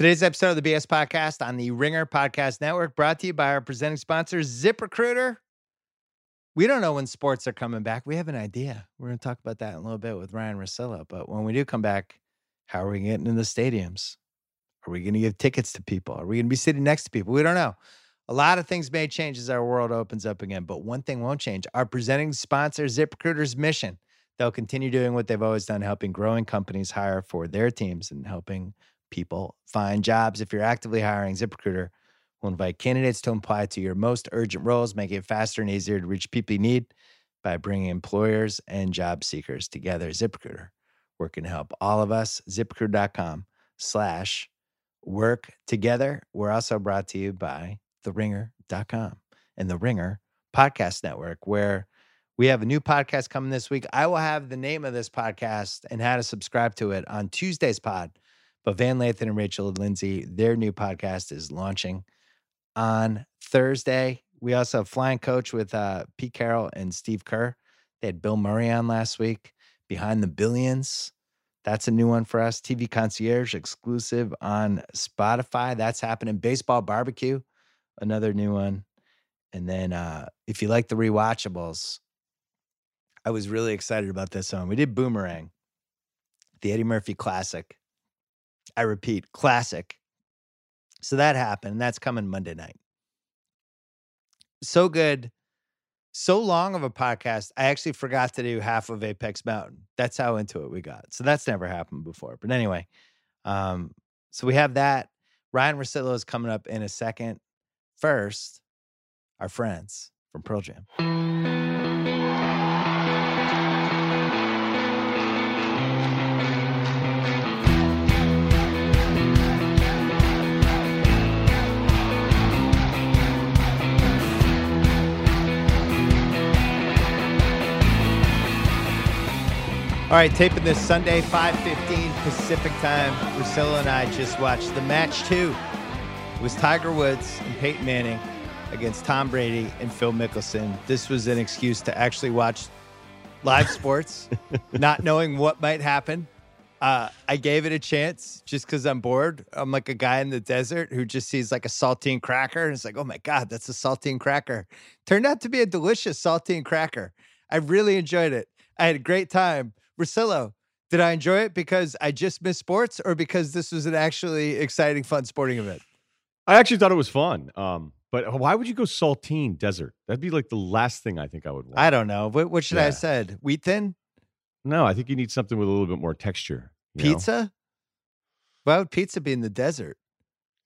Today's episode of the BS Podcast on the Ringer Podcast Network brought to you by our presenting sponsor, ZipRecruiter. We don't know when sports are coming back. We have an idea. We're going to talk about that in a little bit with Ryen Russillo. But when we do come back, how are we getting in the stadiums? Are we going to give tickets to people? Are we going to be sitting next to people? We don't know. A lot of things may change as our world opens up again, but one thing won't change. Our presenting sponsor, ZipRecruiter's mission. They'll continue doing what they've always done, helping growing companies hire for their teams and helping people find jobs. If you're actively hiring, ZipRecruiter will invite candidates to apply to your most urgent roles, making it faster and easier to reach people you need by bringing employers and job seekers together. ZipRecruiter, working to help all of us. ZipRecruiter.com slash work together. We're also brought to you by TheRinger.com and The Ringer Podcast Network, where we have a new podcast coming this week. I will have the name of this podcast and how to subscribe to it on Tuesday's pod. But Van Lathan and Rachel Lindsay, their new podcast is launching on Thursday. We also have Flying Coach with uh, Pete Carroll and Steve Kerr. They had Bill Murray on last week. Behind the Billions. That's a new one for us. TV Concierge exclusive on Spotify. That's happening. Baseball Barbecue, another new one. And then uh, if you like the rewatchables, I was really excited about this one. We did Boomerang, the Eddie Murphy classic. I repeat, classic. So that happened. And that's coming Monday night. So good. So long of a podcast. I actually forgot to do half of Apex Mountain. That's how into it we got. So that's never happened before. But anyway, um, so we have that. Ryen Russillo is coming up in a second. First, our friends from Pearl Jam. All right, taping this Sunday, 5:15 Pacific time. Russillo and I just watched the match two. It was Tiger Woods and Peyton Manning against Tom Brady and Phil Mickelson. This was an excuse to actually watch live sports, not knowing what might happen. Uh, I gave it a chance just because I'm bored. I'm like a guy in the desert who just sees like a saltine cracker and it's like, oh my God, that's a saltine cracker. Turned out to be a delicious saltine cracker. I really enjoyed it. I had a great time. Russillo, did I enjoy it because I just missed sports or because this was an actually exciting, fun sporting event? I actually thought it was fun. Um, but why would you go saltine desert? That'd be like the last thing I think I would want. I don't know. What, what should I have said? Wheat thin? No, I think you need something with a little bit more texture. you know? Pizza? Why would pizza be in the desert?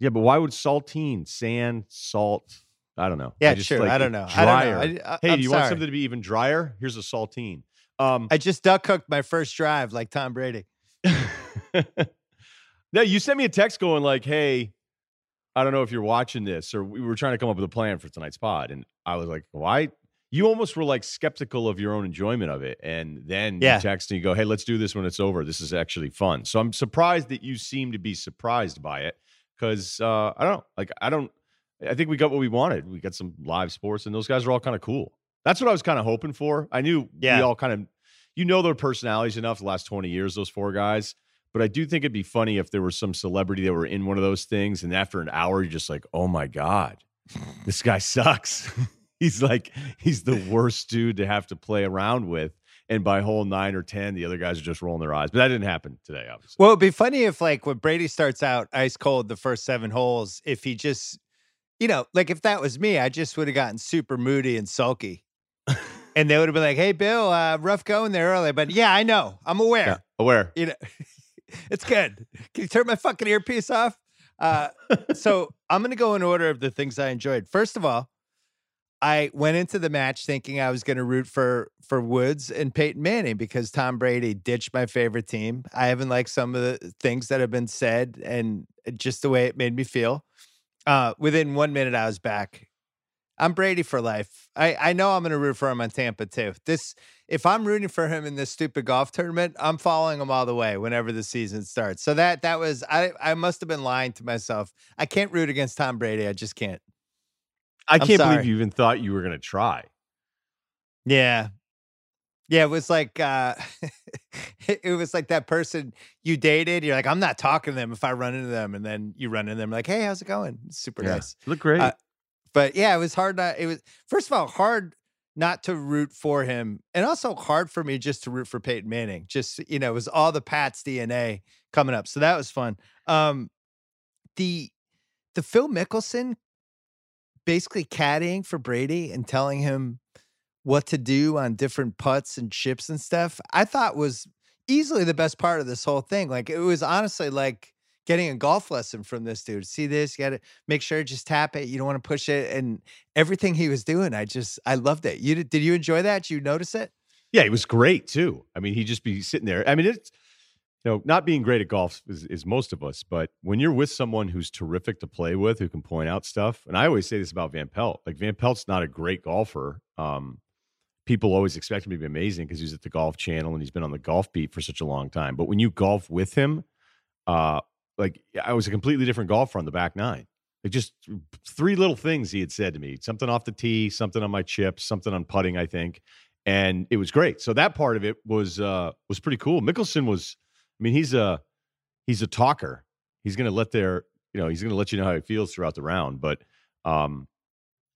Yeah, but why would saltine, sand, salt? I don't know. Yeah, I just sure. like I don't know. I Drier. don't know. I, I, hey, I'm do you want something to be even drier? Here's a saltine. Um, I just duck hooked my first drive like Tom Brady. no, you sent me a text going like, "Hey, I don't know if you're watching this," or we were trying to come up with a plan for tonight's pod, and I was like, "Why?" You almost were like skeptical of your own enjoyment of it, and then Yeah. you text and you go, "Hey, let's do this when it's over. This is actually fun." So I'm surprised that you seem to be surprised by it because uh, I don't know, like I don't. I think we got what we wanted. We got some live sports, and those guys are all kind of cool. That's what I was kind of hoping for. I knew Yeah. we all kind of, you know, their personalities enough the last 20 years, those four guys. But I do think it'd be funny if there was some celebrity that were in one of those things, and after an hour, you're just like, oh my God, this guy sucks. he's like, he's the worst dude to have to play around with. And by hole nine or 10, the other guys are just rolling their eyes. But that didn't happen today, obviously. Well, it'd be funny if, like, when Brady starts out ice cold the first seven holes, if he just, you know, like if that was me, I just would have gotten super moody and sulky. And they would have been like, hey, Bill, uh, rough going there early. But yeah, I know. I'm aware. Yeah, aware. You know, it's good. Can you turn my fucking earpiece off? Uh, so I'm going to go in order of the things I enjoyed. First of all, I went into the match thinking I was going to root for for Woods and Peyton Manning because Tom Brady ditched my favorite team. I haven't liked some of the things that have been said and just the way it made me feel. Uh, within one minute, I was back. I'm Brady for life. I, I know I'm going to root for him on Tampa too. This if I'm rooting for him in this stupid golf tournament, I'm following him all the way whenever the season starts. So that that was I I must have been lying to myself. I can't root against Tom Brady. I just can't. I I'm can't sorry. believe you even thought you were going to try. Yeah. Yeah, it was like uh it was like that person you dated. You're like, I'm not talking to them if I run into them, and then you run into them like, hey, how's it going? It's super Yeah. nice. Look great. Uh, But yeah, it was hard not it was first of all hard not to root for him, and also hard for me just to root for Peyton Manning. Just you know, it was all the Pats DNA coming up, so that was fun. Um, the the Phil Mickelson basically caddying for Brady and telling him what to do on different putts and chips and stuff, I thought was easily the best part of this whole thing. Like it was honestly like getting a golf lesson from this dude. See this, you got to make sure just tap it. You don't want to push it, and everything he was doing, I just I loved it. You did, you enjoy that? Did you notice it? Yeah, he was great too. I mean, he'd just be sitting there. I mean, it's you know, not being great at golf is, is most of us, but when you're with someone who's terrific to play with, who can point out stuff, and I always say this about Van Pelt, like Van Pelt's not a great golfer. Um, people always expect him to be amazing because he's at the Golf Channel and he's been on the Golf Beat for such a long time. But when you golf with him, uh, like I was a completely different golfer on the back nine. Like just three little things he had said to me: something off the tee, something on my chips, something on putting, I think, and it was great. So that part of it was uh, was pretty cool. Mickelson was, I mean, he's a he's a talker. He's to let their you know he's to let you know how he feels throughout the round. But um,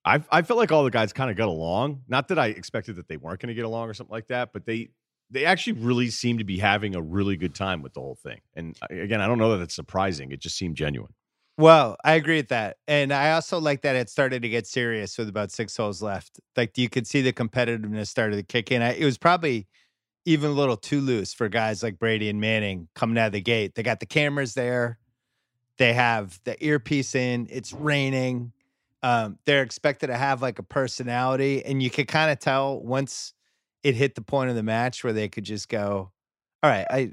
I I felt like all the guys kind of got along. Not that I expected that they weren't to get along or something like that, but they they actually really seem to be having a really good time with the whole thing. And uh, again, I don't know that it's surprising. It just seemed genuine. Well, I agree with that. And I also like that it started to get serious with about six holes left. Like you could see the competitiveness started to kick in. I, it was probably even a little too loose for guys like Brady and Manning coming out of the gate. They got the cameras there, they have the earpiece in, it's raining. Um, they're expected to have like a personality, and you could kind of tell once it hit the point of the match where they could just go, All right, I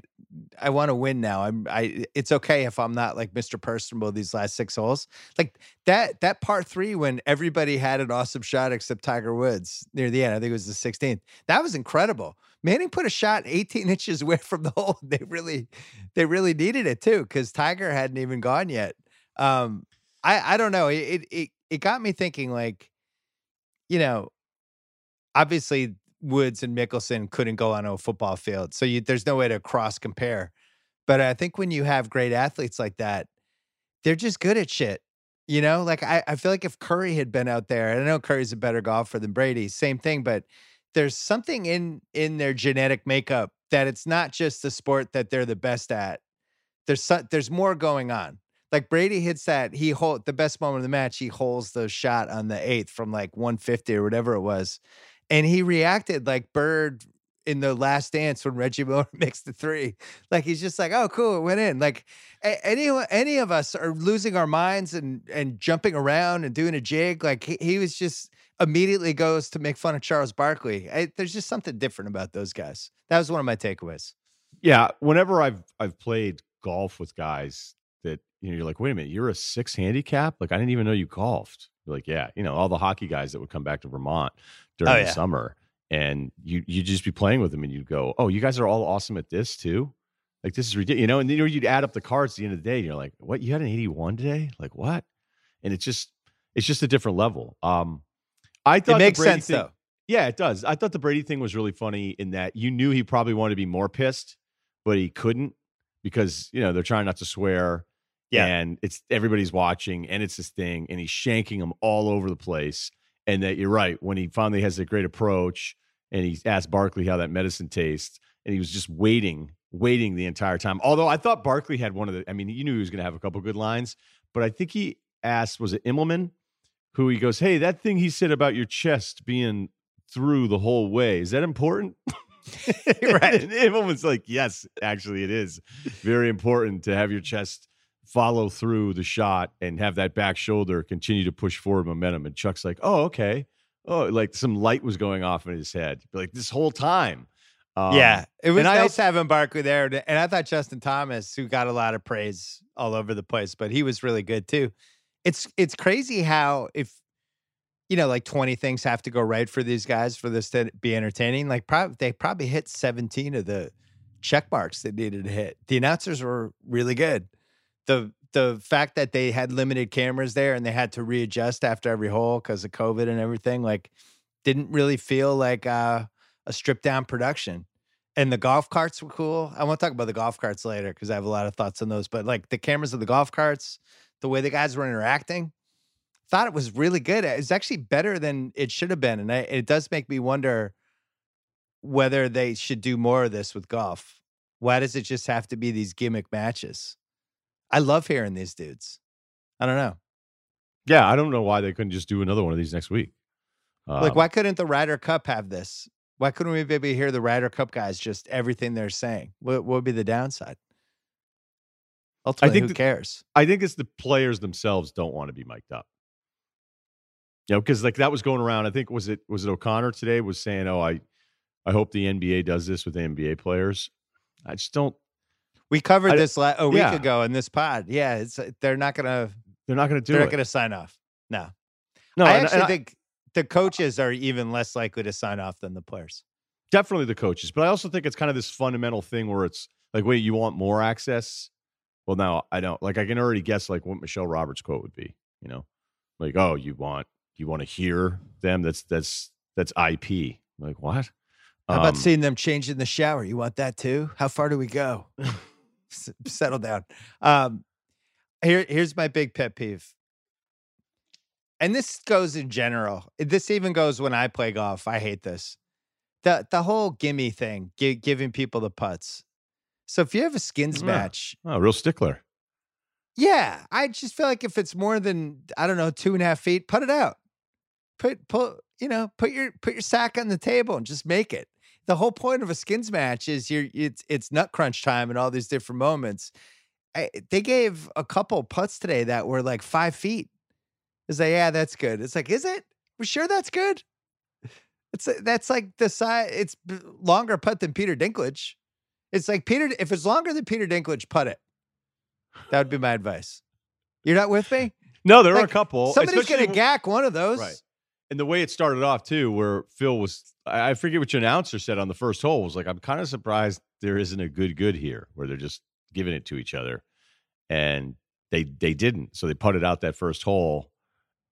I want to win now. I'm I it's okay if I'm not like Mr. Personable these last six holes. Like that that part three when everybody had an awesome shot except Tiger Woods near the end. I think it was the 16th. That was incredible. Manning put a shot 18 inches away from the hole. They really they really needed it too because Tiger hadn't even gone yet. Um, I I don't know. It it it, it got me thinking like, you know, obviously Woods and Mickelson couldn't go on a football field. So you, there's no way to cross compare. But I think when you have great athletes like that, they're just good at shit. You know, like I, I feel like if Curry had been out there, and I know Curry's a better golfer than Brady, same thing, but there's something in in their genetic makeup that it's not just the sport that they're the best at. There's so, there's more going on. Like Brady hits that, he hold the best moment of the match, he holds the shot on the eighth from like 150 or whatever it was. And he reacted like Bird in the last dance when Reggie Miller makes the three. Like he's just like, oh, cool, it went in. Like any any of us are losing our minds and and jumping around and doing a jig. Like he, he was just immediately goes to make fun of Charles Barkley. I, there's just something different about those guys. That was one of my takeaways. Yeah, whenever I've I've played golf with guys that you know you're like, wait a minute, you're a six handicap? Like I didn't even know you golfed. You're like, yeah, you know, all the hockey guys that would come back to Vermont during Oh, the yeah. summer, and you you'd just be playing with them, and you'd go, oh, you guys are all awesome at this too. Like this is ridiculous, you know. And then you'd add up the cards at the end of the day, and you're like, what? You had an 81 today? Like what? And it's just it's just a different level. Um, I thought It makes sense thing- though. yeah, it does. I thought the Brady thing was really funny in that you knew he probably wanted to be more pissed, but he couldn't because you know they're trying not to swear. Yeah. and it's everybody's watching, and it's this thing, and he's shanking them all over the place. And that you're right when he finally has a great approach, and he asked Barkley how that medicine tastes, and he was just waiting, waiting the entire time. Although I thought Barkley had one of the, I mean, you knew he was going to have a couple good lines, but I think he asked, was it Immelman? Who he goes, hey, that thing he said about your chest being through the whole way. Is that important? Right. And Immelman's like, yes, actually, it is very important to have your chest follow through the shot and have that back shoulder continue to push forward momentum. And Chuck's like, oh, okay. Oh, like some light was going off in his head. Like this whole time. Um, yeah, it was and I nice having Barkley there, and I thought Justin Thomas, who got a lot of praise all over the place, but he was really good too. It's it's crazy how if you know like twenty things have to go right for these guys for this to be entertaining. Like prob- they probably hit seventeen of the check marks they needed to hit. The announcers were really good. The The fact that they had limited cameras there and they had to readjust after every hole because of COVID and everything, like didn't really feel like uh a stripped down production. And the golf carts were cool. I want to talk about the golf carts later because I have a lot of thoughts on those. But like the cameras of the golf carts, the way the guys were interacting, thought it was really good. It's actually better than it should have been. And I, it does make me wonder whether they should do more of this with golf. Why does it just have to be these gimmick matches? I love hearing these dudes. I don't know. Yeah, I don't know why they couldn't just do another one of these next week. Um, like, why couldn't the Ryder Cup have this? Why couldn't we maybe hear the Ryder Cup guys just everything they're saying? What, what would be the downside? Ultimately, I think who the, cares? I think it's the players themselves don't want to be mic'd up. You know, because like that was going around. I think was it was it O'Connor today was saying, "Oh, I I hope the NBA does this with NBA players." I just don't. We covered I, this la- a week ago in this pod. Yeah, it's they're not gonna they're not gonna do it. they're it. not gonna sign off. No, no. I and, actually and think the coaches are even less likely to sign off than the players. Definitely the coaches, but I also think it's kind of this fundamental thing where it's like, wait, you want more access? Well, now I don't. Like, I can already guess like what Michelle Roberts' quote would be. You know, like, oh, you want you want to hear them? That's that's that's IP. Like what? How about um, seeing them change in the shower? You want that too? How far do we go? Settle down. Um, here, here's my big pet peeve and this goes in general. This even goes when I play golf. I hate this. The the whole gimme thing, gi- giving people the putts. So if you have a skins yeah. match, oh, real stickler. Yeah, I just feel like if it's more than I don't know two and a half feet, put it out. Put put you know put your put your sack on the table and just make it. The whole point of a skins match is you're it's it's nut crunch time and all these different moments. I, they gave a couple putts today that were like five feet. Is like, yeah, that's good. It's like, is it? We're sure that's good. It's uh, that's like the size. It's longer putt than Peter Dinklage. It's like Peter. If it's longer than Peter Dinklage, putt it. That would be my advice. You're not with me? No, there like, are a couple. Somebody's gonna gack one of those, right? And the way it started off too, where Phil was, I forget what your announcer said on the first hole. Was like, I'm kind of surprised there isn't a good good here, where they're just giving it to each other, and they they didn't. So they putted out that first hole,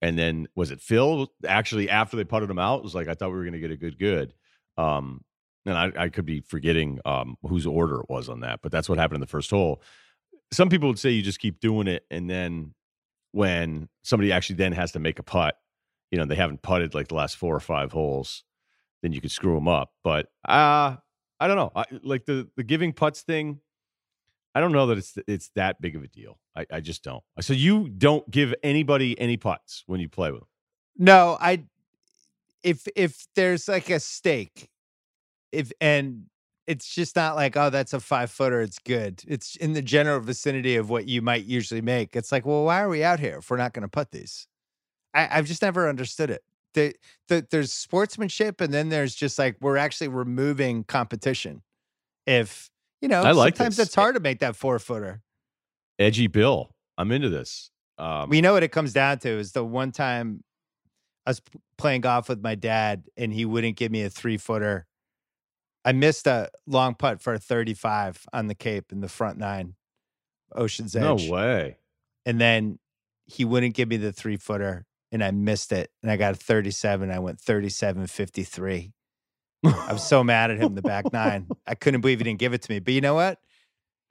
and then was it Phil actually after they putted him out was like I thought we were going to get a good good. Um, and I, I could be forgetting um, whose order it was on that, but that's what happened in the first hole. Some people would say you just keep doing it, and then when somebody actually then has to make a putt, you know they haven't putted like the last four or five holes, then you could screw them up. But uh, I don't know, I, like the the giving putts thing. I don't know that it's it's that big of a deal. I, I just don't. So you don't give anybody any putts when you play with them. No, I if if there's like a stake, if and it's just not like oh that's a five footer, it's good. It's in the general vicinity of what you might usually make. It's like well why are we out here if we're not going to put these? I, I've just never understood it. The, the, there's sportsmanship and then there's just like we're actually removing competition. If you know, I like sometimes this. it's hard to make that four footer. Edgy Bill, I'm into this. Um, we know what it comes down to is the one time I was playing golf with my dad and he wouldn't give me a three footer. I missed a long putt for a 35 on the Cape in the front nine, Ocean's Edge. No way. And then he wouldn't give me the three footer and I missed it and I got a 37. I went 37 53. I was so mad at him the back nine. I couldn't believe he didn't give it to me. But you know what?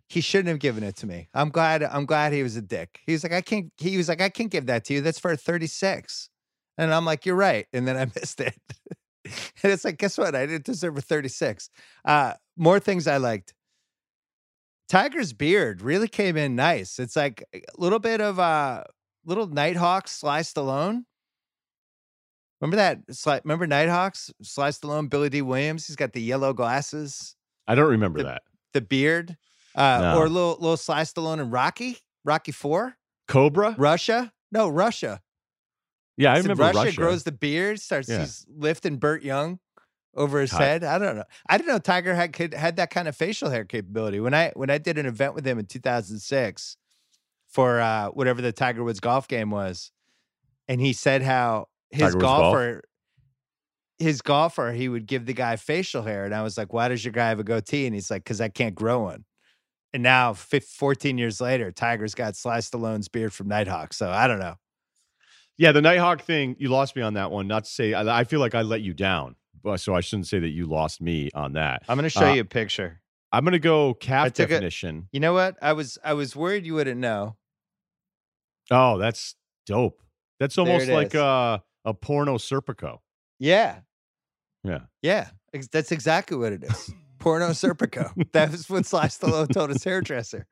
He shouldn't have given it to me. I'm glad. I'm glad he was a dick. He was like, I can't. He was like, I can't give that to you. That's for a 36. And I'm like, you're right. And then I missed it. and it's like, guess what? I didn't deserve a 36. Uh, more things I liked. Tiger's beard really came in nice. It's like a little bit of a uh, little Nighthawk Sly Stallone. Remember that? Remember Nighthawks? Sly Stallone, Billy Dee Williams. He's got the yellow glasses. I don't remember the, that. The beard, uh, no. or little little Sly Stallone and Rocky, Rocky Four, Cobra, Russia. No, Russia. Yeah, I remember Russia, Russia. grows the beard, starts yeah. he's lifting Burt Young over his head. I don't know. I didn't know Tiger had could, had that kind of facial hair capability. When I when I did an event with him in 2006 for uh, whatever the Tiger Woods golf game was, and he said how his golfer, golf? his golfer, he would give the guy facial hair, and I was like, "Why does your guy have a goatee?" And he's like, "Because I can't grow one." And now, 15, 14 years later, Tiger's got Sly Stallone's beard from Nighthawk. So I don't know. Yeah, the Nighthawk thing, you lost me on that one. Not to say I, I feel like I let you down so I shouldn't say that you lost me on that. I'm going to show Uh, you a picture. I'm gonna go calf took a- definition. You know what? I was I was worried you wouldn't know. Oh, that's dope. That's almost like is. a a porno Serpico. Yeah, Yeah. yeah. Ex- That's exactly what it is. Porno Serpico. That was when Sly Stallone told his hairdresser.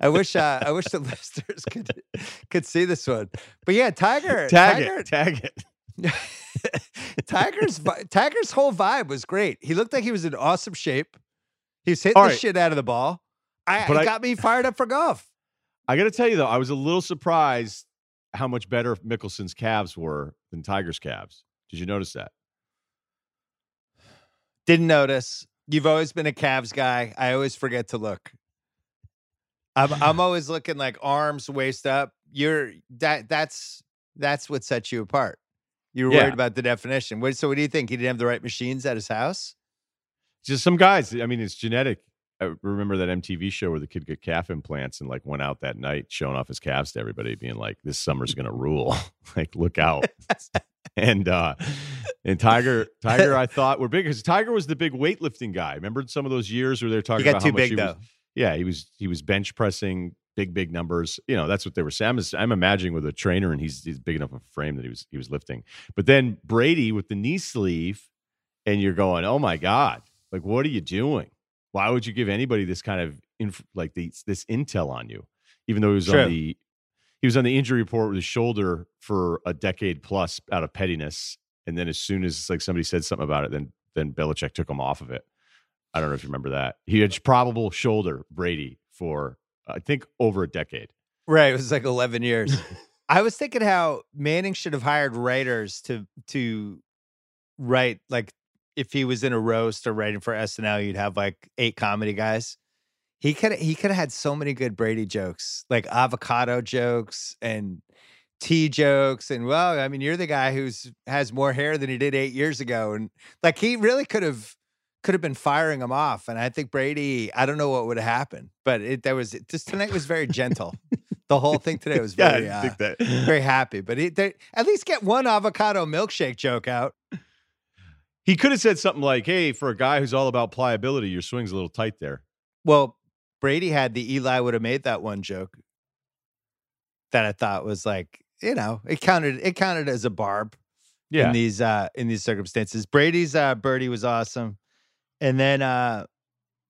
I wish uh, I wish the listeners could could see this one. But yeah, Tiger. Tag Tiger, it. Tag it. Tiger's Tiger's whole vibe was great. He looked like he was in awesome shape. He was hitting All the right. shit out of the ball. I, But it I- got me fired up for golf. I got to tell you though, I was a little surprised how much better Mickelson's calves were than Tiger's calves. Did you notice that? Didn't notice. You've always been a calves guy. I always forget to look. I'm I'm always looking like arms, waist up. You're that that's that's what sets you apart. You were Yeah. worried about the definition. What, so what do you think? He didn't have the right machines at his house? Just some guys. I mean, it's genetic. I remember that MTV show where the kid got calf implants and like went out that night showing off his calves to everybody, being like, "This summer's gonna rule. like, look out." and uh and Tiger, Tiger, I thought were big because Tiger was the big weightlifting guy. Remember some of those years where they're He talking about how much big he was, yeah, he was he was bench pressing big big numbers. You know, that's what they were saying. I'm, I'm imagining with a trainer and he's he's big enough of a frame that he was he was lifting. But then Brady with the knee sleeve, and you're going, oh my god, like what are you doing? Why would you give anybody this kind of inf- like the, this intel on you? Even though he was True. on the he was on the injury report with his shoulder for a decade plus out of pettiness, and then as soon as like somebody said something about it, then then Belichick took him off of it. I don't know if you remember that. He had probable shoulder Brady for I think over a decade. Right. It was like 11 years. I was thinking how Manning should have hired writers to to write like if he was in a roast or writing for SNL, you'd have like eight comedy guys. He could he could have had so many good Brady jokes, like avocado jokes and tea jokes, and well, I mean, you're the guy who's has more hair than he did eight years ago, and like he really could have could have been firing him off. And I think Brady, I don't know what would have happened, but it there was this tonight was very gentle. the whole thing today was very yeah, I uh, think that. very happy. But he, they, at least get one avocado milkshake joke out. He could have said something like, "Hey, for a guy who's all about pliability, your swing's a little tight there." Well, Brady had the Eli would have made that one joke that I thought was like, you know, it counted. It counted as a barb Yeah, in these uh in these circumstances. Brady's uh birdie was awesome, and then uh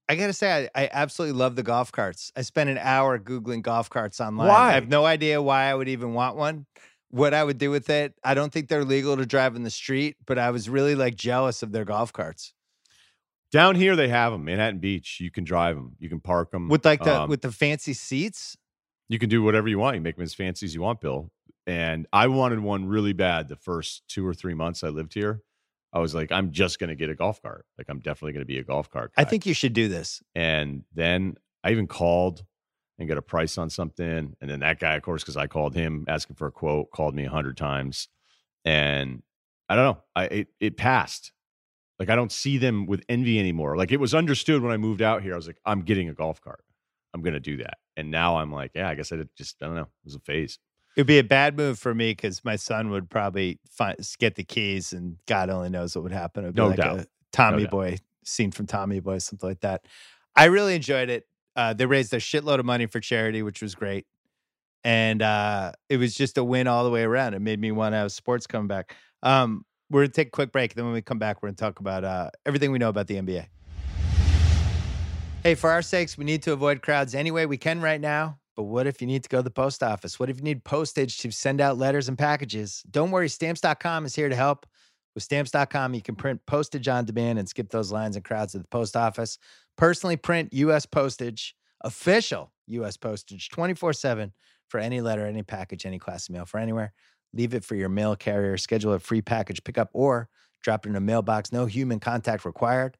I gotta say, I, I absolutely love the golf carts. I spent an hour googling golf carts online. Why? I have no idea why I would even want one. What I would do with it, I don't think they're legal to drive in the street, but I was really like jealous of their golf carts down here they have them. Manhattan Beach, you can drive them, you can park them with like the um with the fancy seats. you can do whatever you want. You make them as fancy as you want, Bill. And I wanted one really bad the first two or three months I lived here. I was like, I'm just going to get a golf cart. Like, I'm definitely going to be a golf cart. I think you should do this. And then I even called and got a price on something. And then that guy, of course, because I called him asking for a quote, called me a hundred times. And I don't know. I it, it passed. Like I don't see them with envy anymore. Like it was understood when I moved out here. I was like, I'm getting a golf cart. I'm gonna do that. And now I'm like, yeah, I guess I did just I don't know. It was a phase. It'd be a bad move for me because my son would probably find, get the keys, and God only knows what would happen. It'd be No like doubt. a Tommy doubt. Boy scene from Tommy Boy, something like that. I really enjoyed it. Uh, they raised a shitload of money for charity, which was great, and uh, it was just a win all the way around. It made me want to have sports come back. Um, we're gonna take a quick break. Then when we come back, we're gonna talk about uh, everything we know about the NBA. Hey, for our sakes, we need to avoid crowds any way we can right now. But what if you need to go to the post office? What if you need postage to send out letters and packages? Don't worry, stamps.com is here to help. With stamps.com, you can print postage on demand and skip those lines and crowds at the post office. Personally print U.S. postage, official U.S. postage, 24 7 for any letter, any package, any class of mail for anywhere. Leave it for your mail carrier. Schedule a free package pickup or drop it in a mailbox. No human contact required.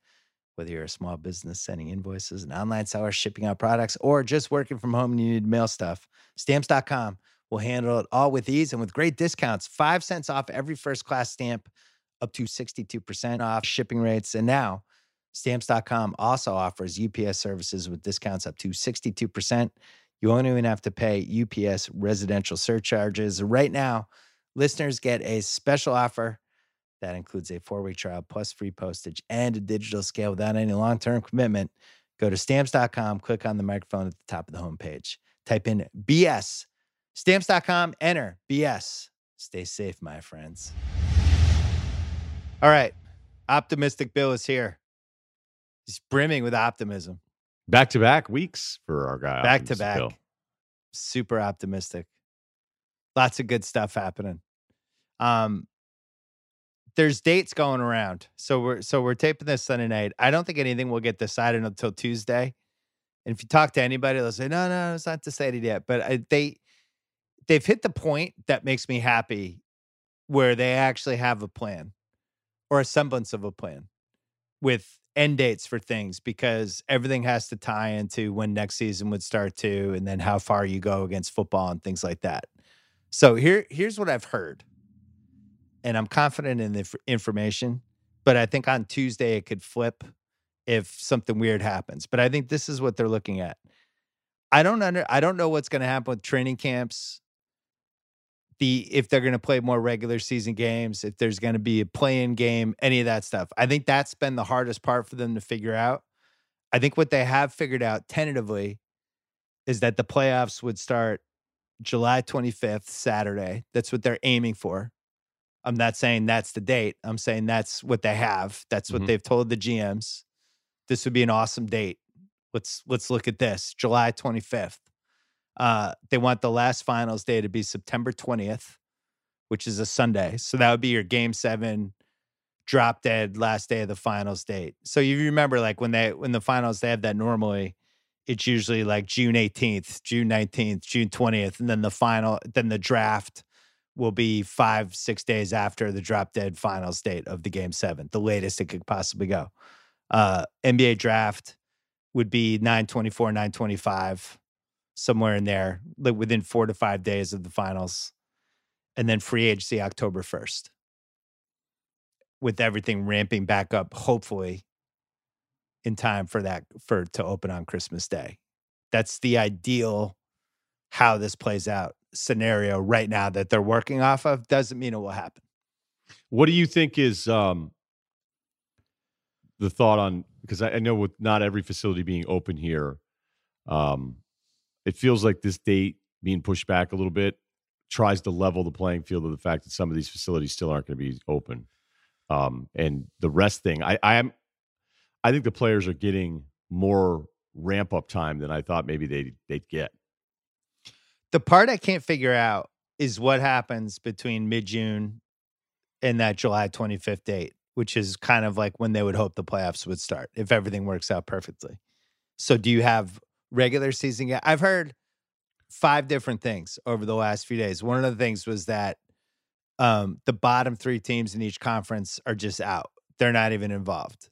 Whether you're a small business sending invoices, an online seller shipping out products, or just working from home and you need mail stuff, stamps.com will handle it all with ease and with great discounts. Five cents off every first class stamp, up to 62% off shipping rates. And now, stamps.com also offers UPS services with discounts up to 62%. You won't even have to pay UPS residential surcharges. Right now, listeners get a special offer That includes a four week trial plus free postage and a digital scale without any long term commitment. Go to stamps.com, click on the microphone at the top of the homepage, type in BS. Stamps.com, enter BS. Stay safe, my friends. All right. Optimistic Bill is here. He's brimming with optimism. Back to back weeks for our guy. Back to back. Super optimistic. Lots of good stuff happening. Um, there's dates going around. So we're so we're taping this Sunday night. I don't think anything will get decided until Tuesday. And if you talk to anybody, they'll say, "No, no, it's not decided yet." But I, they they've hit the point that makes me happy, where they actually have a plan or a semblance of a plan with end dates for things because everything has to tie into when next season would start to and then how far you go against football and things like that. So here here's what I've heard. And I'm confident in the information, but I think on Tuesday it could flip if something weird happens. But I think this is what they're looking at. I don't under I don't know what's going to happen with training camps the if they're going to play more regular season games, if there's going to be a play-in game, any of that stuff. I think that's been the hardest part for them to figure out. I think what they have figured out tentatively is that the playoffs would start July 25th, Saturday. That's what they're aiming for. I'm not saying that's the date. I'm saying that's what they have. That's what Mhm. they've told the GMs. This would be an awesome date. Let's let's look at this. July 25th. Uh, they want the last finals day to be September 20th, which is a Sunday. So that would be your game seven drop dead last day of the finals date. So you remember like when they when the finals they have that normally, it's usually like June 18th, June 19th, June 20th, and then the final, then the draft will be five, six days after the drop dead finals date of the game seven, the latest it could possibly go. Uh NBA draft would be 924, 925 somewhere in there, like within four to five days of the finals. And then free agency October 1st. With everything ramping back up, hopefully in time for that for to open on Christmas Day. That's the ideal how this plays out scenario right now that they're working off of. Doesn't mean it will happen. What do you think is um, the thought on? Because I, I know with not every facility being open here, um, it feels like this date being pushed back a little bit tries to level the playing field of the fact that some of these facilities still aren't going to be open. Um, and the rest thing, I, I am, I think the players are getting more ramp up time than I thought maybe they they'd get. The part I can't figure out is what happens between mid June and that July 25th date, which is kind of like when they would hope the playoffs would start if everything works out perfectly. So, do you have regular season? ga- I've heard five different things over the last few days. One of the things was that um, the bottom three teams in each conference are just out; they're not even involved.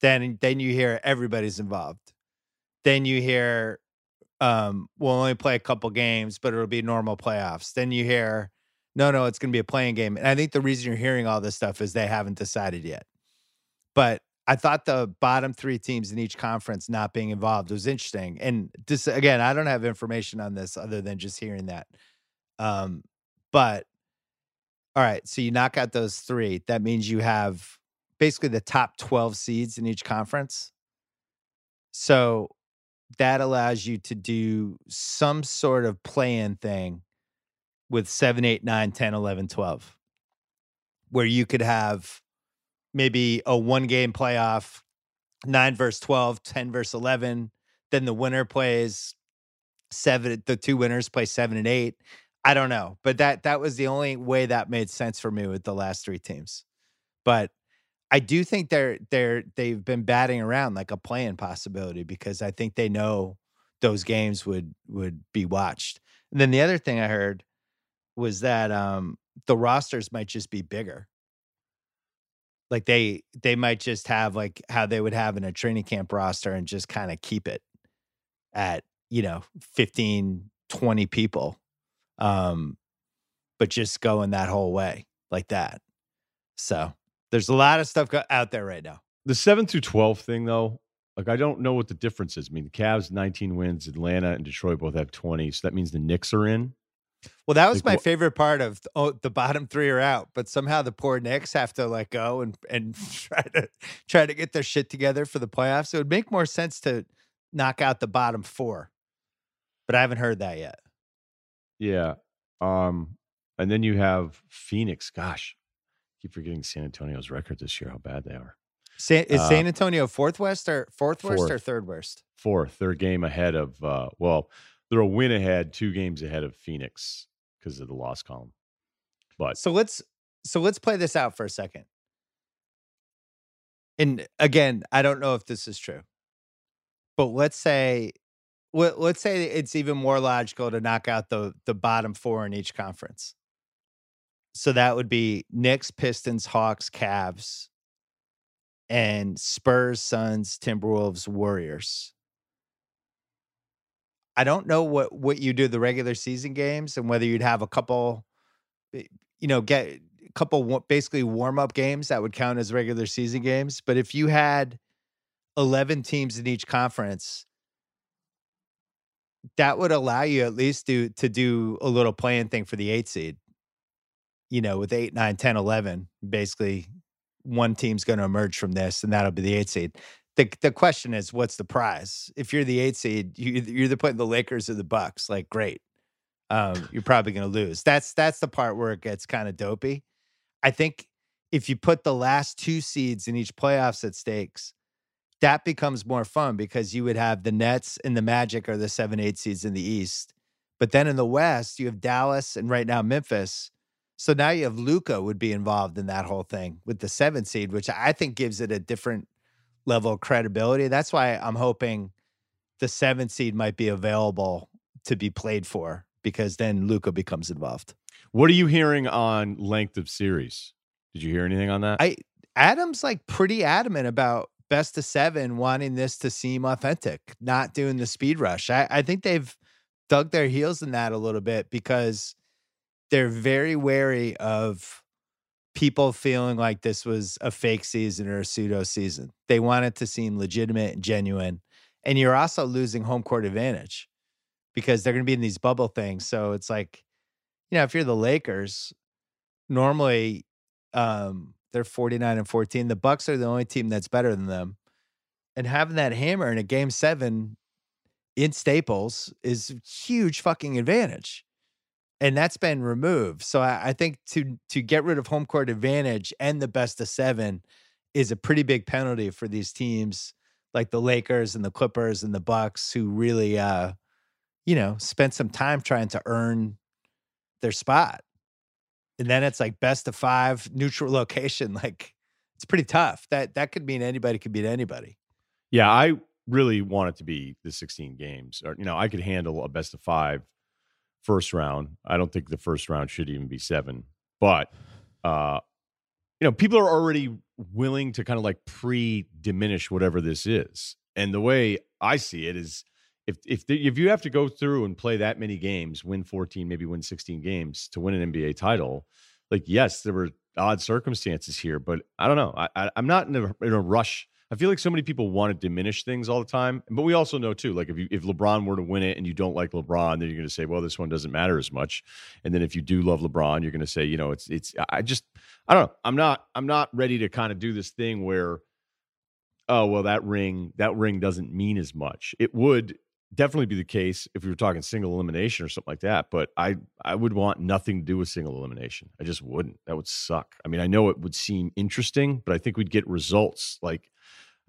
Then, then you hear everybody's involved. Then you hear um, we'll only play a couple games, but it'll be normal playoffs. Then you hear, no, no, it's going to be a play-in game. And I think the reason you're hearing all this stuff is they haven't decided yet. But I thought the bottom three teams in each conference not being involved was interesting. And this again, I don't have information on this other than just hearing that. Um, but all right, so you knock out those three. That means you have basically the top 12 seeds in each conference. So that allows you to do some sort of play-in thing with 7 8 9 10 11 12 where you could have maybe a one game playoff 9 verse 12 10 verse 11 then the winner plays seven the two winners play 7 and 8 i don't know but that that was the only way that made sense for me with the last three teams but I do think they're they're they've been batting around like a play-in possibility because I think they know those games would would be watched. And then the other thing I heard was that um the rosters might just be bigger. Like they they might just have like how they would have in a training camp roster and just kind of keep it at, you know, 15 20 people. Um but just going that whole way like that. So, there's a lot of stuff go- out there right now. The seven through twelve thing, though, like I don't know what the difference is. I mean, the Cavs 19 wins, Atlanta and Detroit both have 20, so that means the Knicks are in. Well, that was Like, my wha- favorite part of oh, the bottom three are out, but somehow the poor Knicks have to let go and and try to try to get their shit together for the playoffs. It would make more sense to knock out the bottom four, but I haven't heard that yet. Yeah. Um, and then you have Phoenix. Gosh, keep forgetting San Antonio's record this year. How bad they are. San, is Uh, San Antonio fourth worst or fourth worst or third worst? Fourth, they're a game ahead of. Uh, well, they're a win ahead, two games ahead of Phoenix because of the loss column. But So let's so let's play this out for a second. And again, I don't know if this is true, but let's say let- let's say it's even more logical to knock out the the bottom four in each conference. So that would be Knicks, Pistons, Hawks, Cavs, and Spurs, Suns, Timberwolves, Warriors. I don't know what what you do the regular season games and whether you'd have a couple eh, you know, get a couple basically warm up games that would count as regular season games. But if you had 11 teams in each conference, that would allow you at least to, to do a little play-in thing for the eight seed. You know, with eight, nine, 10, 11, basically one team's going to emerge from this and that'll be the eight seed. The, the question is, what's the prize? If you're the eight seed, you, you're either putting the Lakers or the Bucks. Like, great um, you're probably going to lose. That's that's the part where it gets kind of dopey. I think if you put the last two seeds in each playoffs at stakes, that becomes more fun because you would have the Nets and the Magic are the seven, eight seeds in the East. But then in the West, you have Dallas and right now Memphis. So now you have Luka would be involved in that whole thing with the seven seed, which I think gives it a different level of credibility. That's why I'm hoping the seven seed might be available to be played for because then Luka becomes involved. what are you hearing on length of series? Did you hear anything on that? I Adam's like pretty adamant about best of seven, wanting this to seem authentic, not doing the speed rush. I, I think they've dug their heels in that a little bit because they're very wary of people feeling like this was a fake season or a pseudo season. They want it to seem legitimate and genuine. And you're also losing home court advantage because they're going to be in these bubble things. So it's like, you know, if you're the Lakers, normally um they're 49 and 14. The Bucks are the only team that's better than them. And having that hammer in a game 7 in Staples is huge fucking advantage. And that's been removed. So I, I think to to get rid of home court advantage and the best of 7 is a pretty big penalty for these teams like the Lakers and the Clippers and the Bucks who really uh you know, spent some time trying to earn their spot. And then it's like best of five, neutral location. Like it's pretty tough. That that could mean anybody could beat anybody. Yeah, I really want it to be the 16 games. Or you know, I could handle a best of five first round. I don't think the first round should even be seven. But uh, you know, people are already willing to kind of like pre-diminish whatever this is. And the way I see it is if if the, if you have to go through and play that many games, win 14, maybe win 16 games to win an NBA title, like yes, there were odd circumstances here, but I don't know. I, I I'm not in a, in a rush. I feel like so many people want to diminish things all the time, but we also know too. Like if you if LeBron were to win it and you don't like LeBron, then you're going to say, well, this one doesn't matter as much. And then if you do love LeBron, you're going to say, you know, it's it's. I just I don't know. I'm not I'm not ready to kind of do this thing where, oh well, that ring that ring doesn't mean as much. It would definitely be the case if we were talking single elimination or something like that. But I I would want nothing to do with single elimination. I just wouldn't. That would suck. I mean, I know it would seem interesting, but I think we'd get results. Like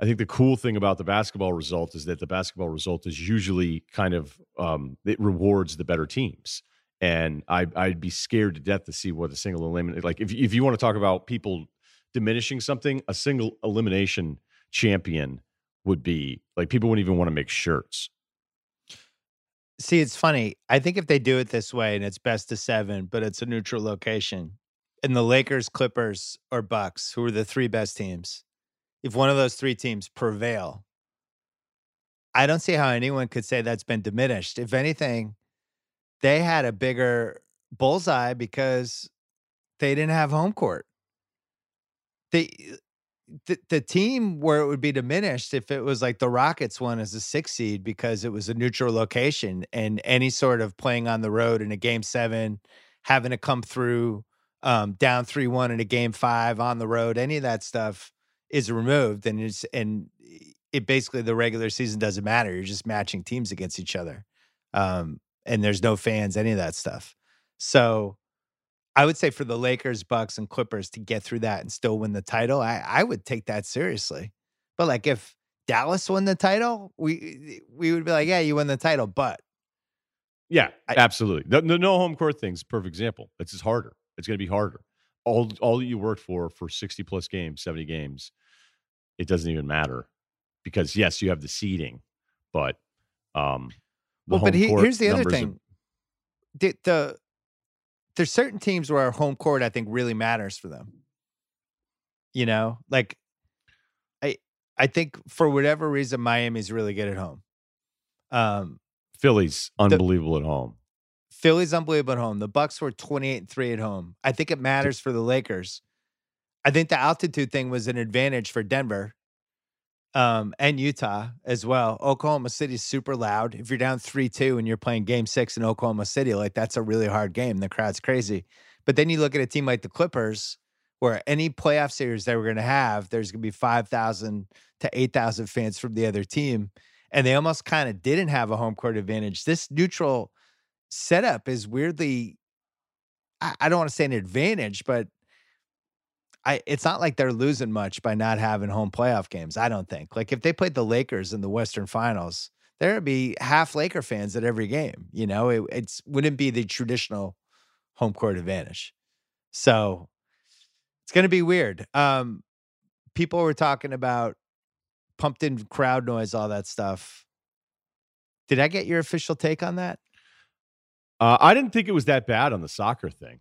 I think the cool thing about the basketball result is that the basketball result is usually kind of um, it rewards the better teams. And I, I'd be scared to death to see what a single elimination like if if you want to talk about people diminishing something, a single elimination champion would be like people wouldn't even want to make shirts. See, it's funny. I think if they do it this way and it's best of seven, but it's a neutral location, and the Lakers, Clippers, or Bucks, who are the three best teams, if one of those three teams prevail, I don't see how anyone could say that's been diminished. If anything, they had a bigger bullseye because they didn't have home court. They the, the team where it would be diminished if it was like the Rockets won as a six seed because it was a neutral location and any sort of playing on the road in a game seven, having to come through um, down three one in a game five on the road, any of that stuff is removed and it's and it basically the regular season doesn't matter. You're just matching teams against each other. Um, and there's no fans, any of that stuff. So I would say for the Lakers, Bucks, and Clippers to get through that and still win the title, I, I would take that seriously. But like if Dallas won the title, we we would be like, yeah, you won the title, but yeah, I, absolutely. The, the, no home court thing's perfect example. It's just harder. It's going to be harder. All all that you worked for for sixty plus games, seventy games, it doesn't even matter because yes, you have the seeding, but um, well, but he, here's the other thing: are, the, the there's certain teams where home court I think really matters for them. You know, like I I think for whatever reason Miami's really good at home. Um Philly's unbelievable the, at home. Philly's unbelievable at home. The Bucks were 28 and 3 at home. I think it matters for the Lakers. I think the altitude thing was an advantage for Denver um, and Utah as well. Oklahoma City's super loud. If you're down 3 2 and you're playing game six in Oklahoma City, like that's a really hard game. The crowd's crazy. But then you look at a team like the Clippers, where any playoff series that we're going to have, there's going to be 5,000 to 8,000 fans from the other team. And they almost kind of didn't have a home court advantage. This neutral setup is weirdly, I, I don't want to say an advantage, but I it's not like they're losing much by not having home playoff games. I don't think. Like if they played the Lakers in the Western Finals, there would be half Laker fans at every game. You know, it it's wouldn't be the traditional home court advantage. So it's going to be weird. Um, people were talking about pumped in crowd noise, all that stuff. Did I get your official take on that? Uh, I didn't think it was that bad on the soccer thing.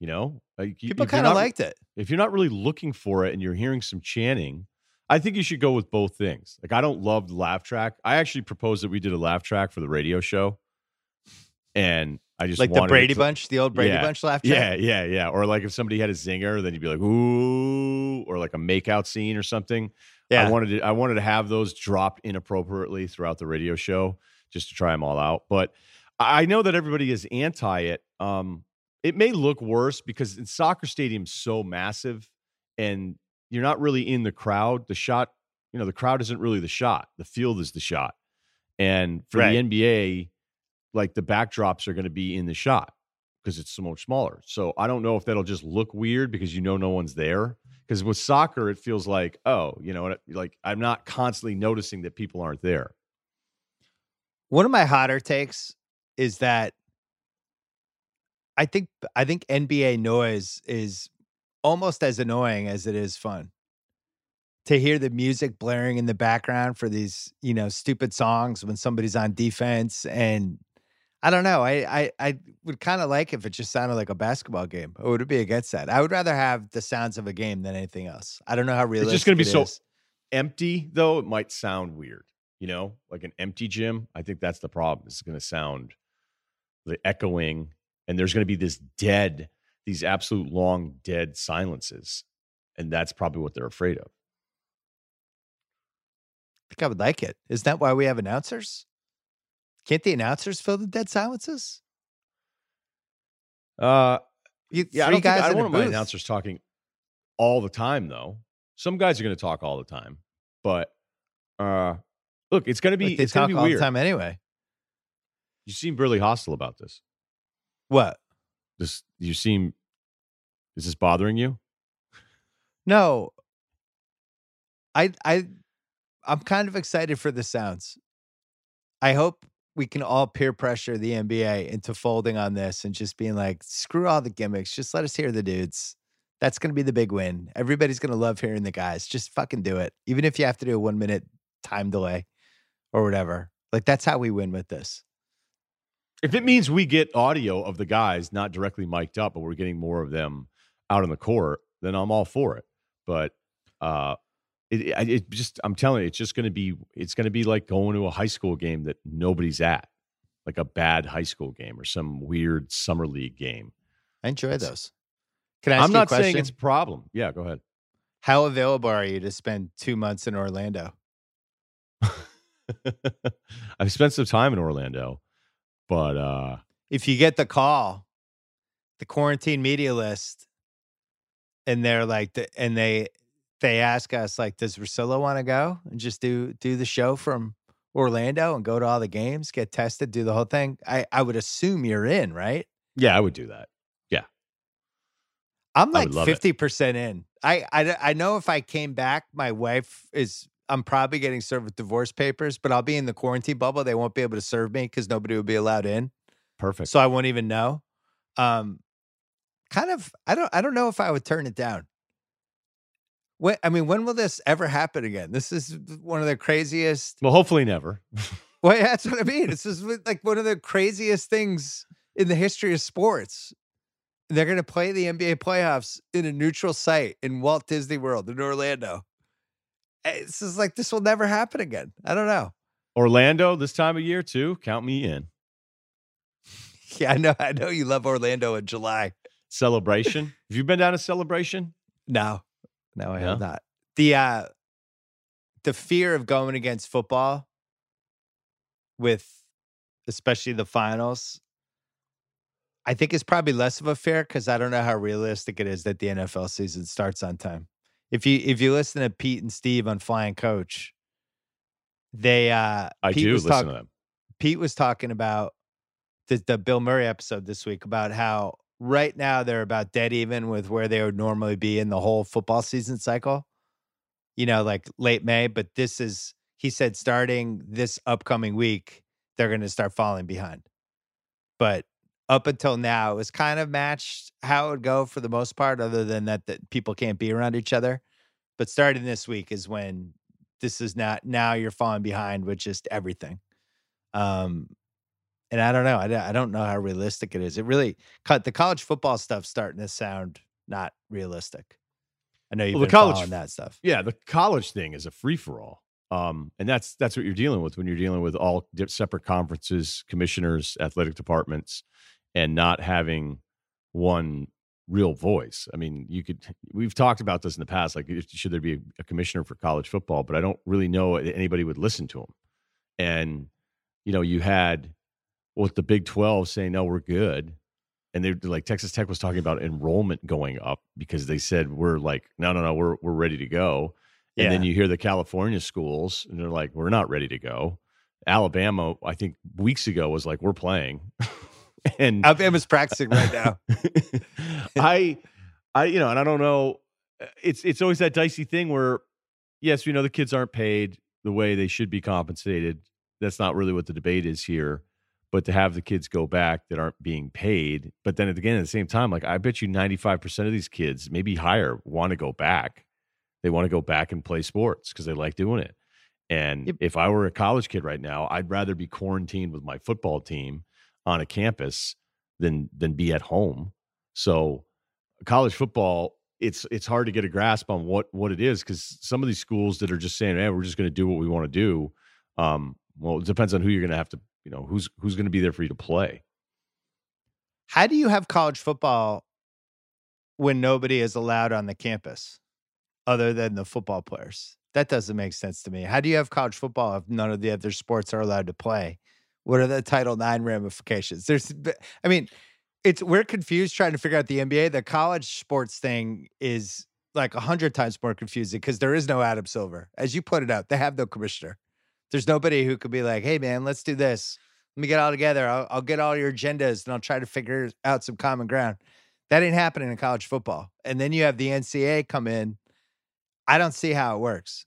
You know, like, people kind of liked it. If you're not really looking for it and you're hearing some chanting, I think you should go with both things. Like I don't love the laugh track. I actually proposed that we did a laugh track for the radio show, and I just like the Brady Bunch, the old Brady yeah, Bunch laugh track. Yeah, yeah, yeah. Or like if somebody had a zinger, then you'd be like, ooh, or like a makeout scene or something. Yeah. I wanted to, I wanted to have those dropped inappropriately throughout the radio show just to try them all out. But I know that everybody is anti it. Um, it may look worse because in soccer stadiums so massive and you're not really in the crowd. The shot, you know, the crowd isn't really the shot. The field is the shot. And for right. the NBA, like the backdrops are going to be in the shot because it's so much smaller. So I don't know if that'll just look weird because you know no one's there. Because with soccer, it feels like, oh, you know, like I'm not constantly noticing that people aren't there. One of my hotter takes is that I think I think NBA noise is almost as annoying as it is fun. To hear the music blaring in the background for these, you know, stupid songs when somebody's on defense and I don't know. I I, I would kind of like if it just sounded like a basketball game. Or would it be against that? I would rather have the sounds of a game than anything else. I don't know how realistic it's just going to be so is. empty though. It might sound weird, you know, like an empty gym. I think that's the problem. It's going to sound the echoing and there's going to be this dead, these absolute long dead silences, and that's probably what they're afraid of. I think I would like it. Isn't that why we have announcers? Can't the announcers fill the dead silences? Uh, you, yeah, I don't, guys think, I don't want my announcers talking all the time, though. Some guys are going to talk all the time, but uh, look, it's going to be it's going to be weird. time anyway. You seem really hostile about this. What? This you seem is this bothering you? No. I I I'm kind of excited for the sounds. I hope we can all peer pressure the NBA into folding on this and just being like, screw all the gimmicks. Just let us hear the dudes. That's going to be the big win. Everybody's going to love hearing the guys. Just fucking do it. Even if you have to do a one minute time delay or whatever. Like, that's how we win with this. If it means we get audio of the guys not directly mic'd up, but we're getting more of them out on the court, then I'm all for it. But uh, it, it, it just I'm telling you, it's just going to be it's going to be like going to a high school game that nobody's at, like a bad high school game or some weird summer league game. I enjoy those. Can I? I'm not saying it's a problem. Yeah, go ahead. How available are you to spend two months in Orlando? I've spent some time in Orlando, but uh If you get the call, the quarantine media list, and they're like, the, and they they ask us like, does Russillo want to go and just do do the show from Orlando and go to all the games, get tested, do the whole thing? I I would assume you're in, right? yeah, I would do that. Yeah, I'm like would love it. fifty percent in. I, I I know if I came back, my wife is. I'm probably getting served with divorce papers, but I'll be in the quarantine bubble. They won't be able to serve me because nobody will be allowed in, Perfect. so I won't even know. Um, kind of. I don't. I don't know if I would turn it down. When, I mean, when will this ever happen again? This is one of the craziest. well, hopefully never. Well, yeah, that's what I mean. This is like one of the craziest things in the history of sports. They're going to play the NBA playoffs in a neutral site in Walt Disney World in Orlando. Eh, This is like this will never happen again. I don't know. Orlando this time of year too. Count me in. Yeah, I know. I know you love Orlando in July. Celebration. Have you been down to celebration? No, no, I have not. The uh, the fear of going against football with especially the finals, I think is probably less of a fear because I don't know how realistic it is that the NFL season starts on time. If you if you listen to Pete and Steve on Flying Coach, they uh I Pete do listen talk- to them. Pete was talking about the, the Bill Murray episode this week about how right now they're about dead even with where they would normally be in the whole football season cycle. You know, like late May, but this is he said starting this upcoming week they're going to start falling behind. But up until now, it was kind of matched how it would go for the most part, other than that that people can't be around each other. But starting this week is when this is not now you're falling behind with just everything. Um, and I don't know. I don't, I don't know how realistic it is. It really cut the college football stuff starting to sound not realistic. I know you've Well, the been college following that stuff. Yeah, the college thing is a free for all. Um, and that's that's what you're dealing with when you're dealing with all separate conferences, commissioners, athletic departments, and not having one real voice. I mean, you could we've talked about this in the past. Like, should there be a, commissioner for college football? But I don't really know anybody would listen to him. And you know, you had with the Big Twelve saying, "No, we're good," and they're like Texas Tech was talking about enrollment going up because they said we're like, "No, no, no, we're we're ready to go." And then you hear the California schools, and they're like, "We're not ready to go." Alabama, I think weeks ago was like, "We're playing," and Alabama's practicing right now. I, I, you know, and I don't know. uh, It's it's always that dicey thing where, yes, we know the kids aren't paid the way they should be compensated. That's not really what the debate is here. But to have the kids go back that aren't being paid, but then again at the same time, like I bet you ninety five percent of these kids, maybe higher, want to go back. They want to go back and play sports because they like doing it. And Yep. if I were a college kid right now, I'd rather be quarantined with my football team on a campus than than be at home. So college football, it's it's hard to get a grasp on what what it is because some of these schools that are just saying, "Hey, we're just going to do what we want to do." Um, well, it depends on who you're going to have to, you know, who's who's going to be there for you to play. How do you have college football when nobody is allowed on the campus other than the football players? That doesn't make sense to me. How do you have college football if none of the other sports are allowed to play? What are the Title IX ramifications? There's, I mean, it's we're confused trying to figure out the NBA. The college sports thing is like a hundred times more confusing because there is no Adam Silver, as you pointed out. They have no commissioner. There's nobody who could be like, "Hey, man, let's do this. Let me get all together. I'll, I'll get all your agendas and I'll try to figure out some common ground." That ain't happening in college football. And then you have the NCAA come in. I don't see how it works.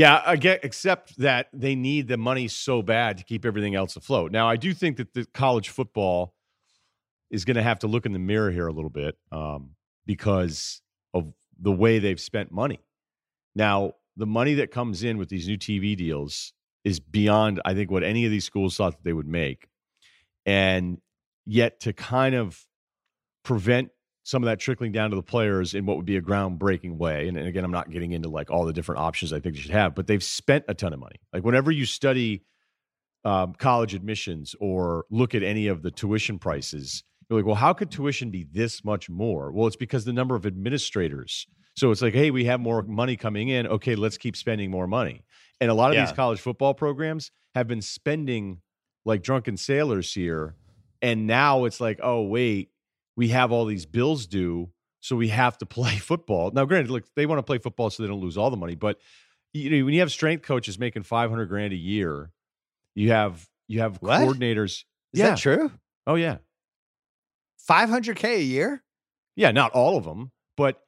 Yeah, get except that they need the money so bad to keep everything else afloat. Now, I do think that the college football is going to have to look in the mirror here a little bit um, because of the way they've spent money. Now, the money that comes in with these new TV deals is beyond, I think, what any of these schools thought that they would make, and yet to kind of prevent some of that trickling down to the players in what would be a groundbreaking way. And, and again, I'm not getting into like all the different options I think they should have, but they've spent a ton of money. Like whenever you study um, college admissions or look at any of the tuition prices, You're like, well, how could tuition be this much more? Well, it's because the number of administrators. So it's like, hey, we have more money coming in. Okay, let's keep spending more money. And a lot of Yeah. these college football programs have been spending like drunken sailors here. And now it's like, oh, wait, we have all these bills due. So we have to play football. Now, granted, look, they want to play football so they don't lose all the money. But you know, when you have strength coaches making 500 grand a year, you have you have What? coordinators. Is yeah. that true? Oh yeah. 500K a year? Yeah, not all of them, but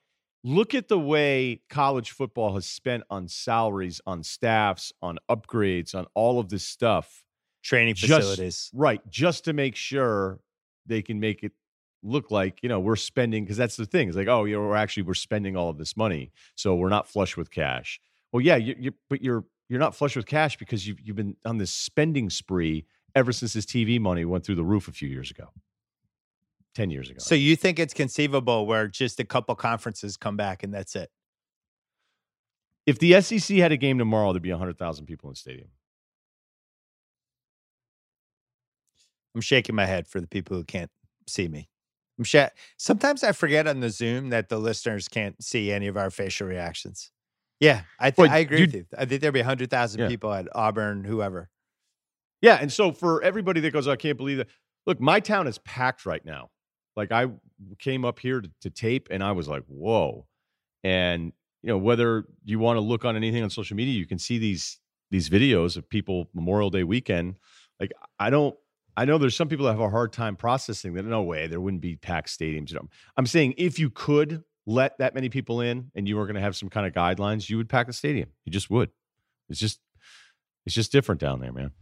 look at the way college football has spent on salaries, on staffs, on upgrades, on all of this stuff. Training Just- facilities. Right, just to make sure they can make it look like, you know, we're spending because that's the thing. It's like, oh, you know, we're actually we're spending all of this money. So we're not flush with cash. Well, yeah, you you but you're you're not flush with cash because you've you've been on this spending spree ever since this TV money went through the roof a few years ago. 10 years ago. So you think it's conceivable where just a couple conferences come back and that's it? if the SEC had a game tomorrow, there'd be 100,000 people in the stadium. I'm shaking my head for the people who can't see me. I'm Sometimes I forget on the Zoom that the listeners can't see any of our facial reactions. Yeah, I th- I agree you- with you. I think there'd be 100,000 Yeah. people at Auburn, whoever. Yeah, and so for everybody that goes, I can't believe that. Look, my town is packed right now. Like I came up here to, to tape, and I was like, "Whoa!" And you know, whether you want to look on anything on social media, you can see these these videos of people Memorial Day weekend. Like I don't, I know there's some people that have a hard time processing that. No way, there wouldn't be packed stadiums. You know, I'm saying if you could let that many people in, and you were going to have some kind of guidelines, you would pack the stadium. You just would. It's just, it's just different down there, man.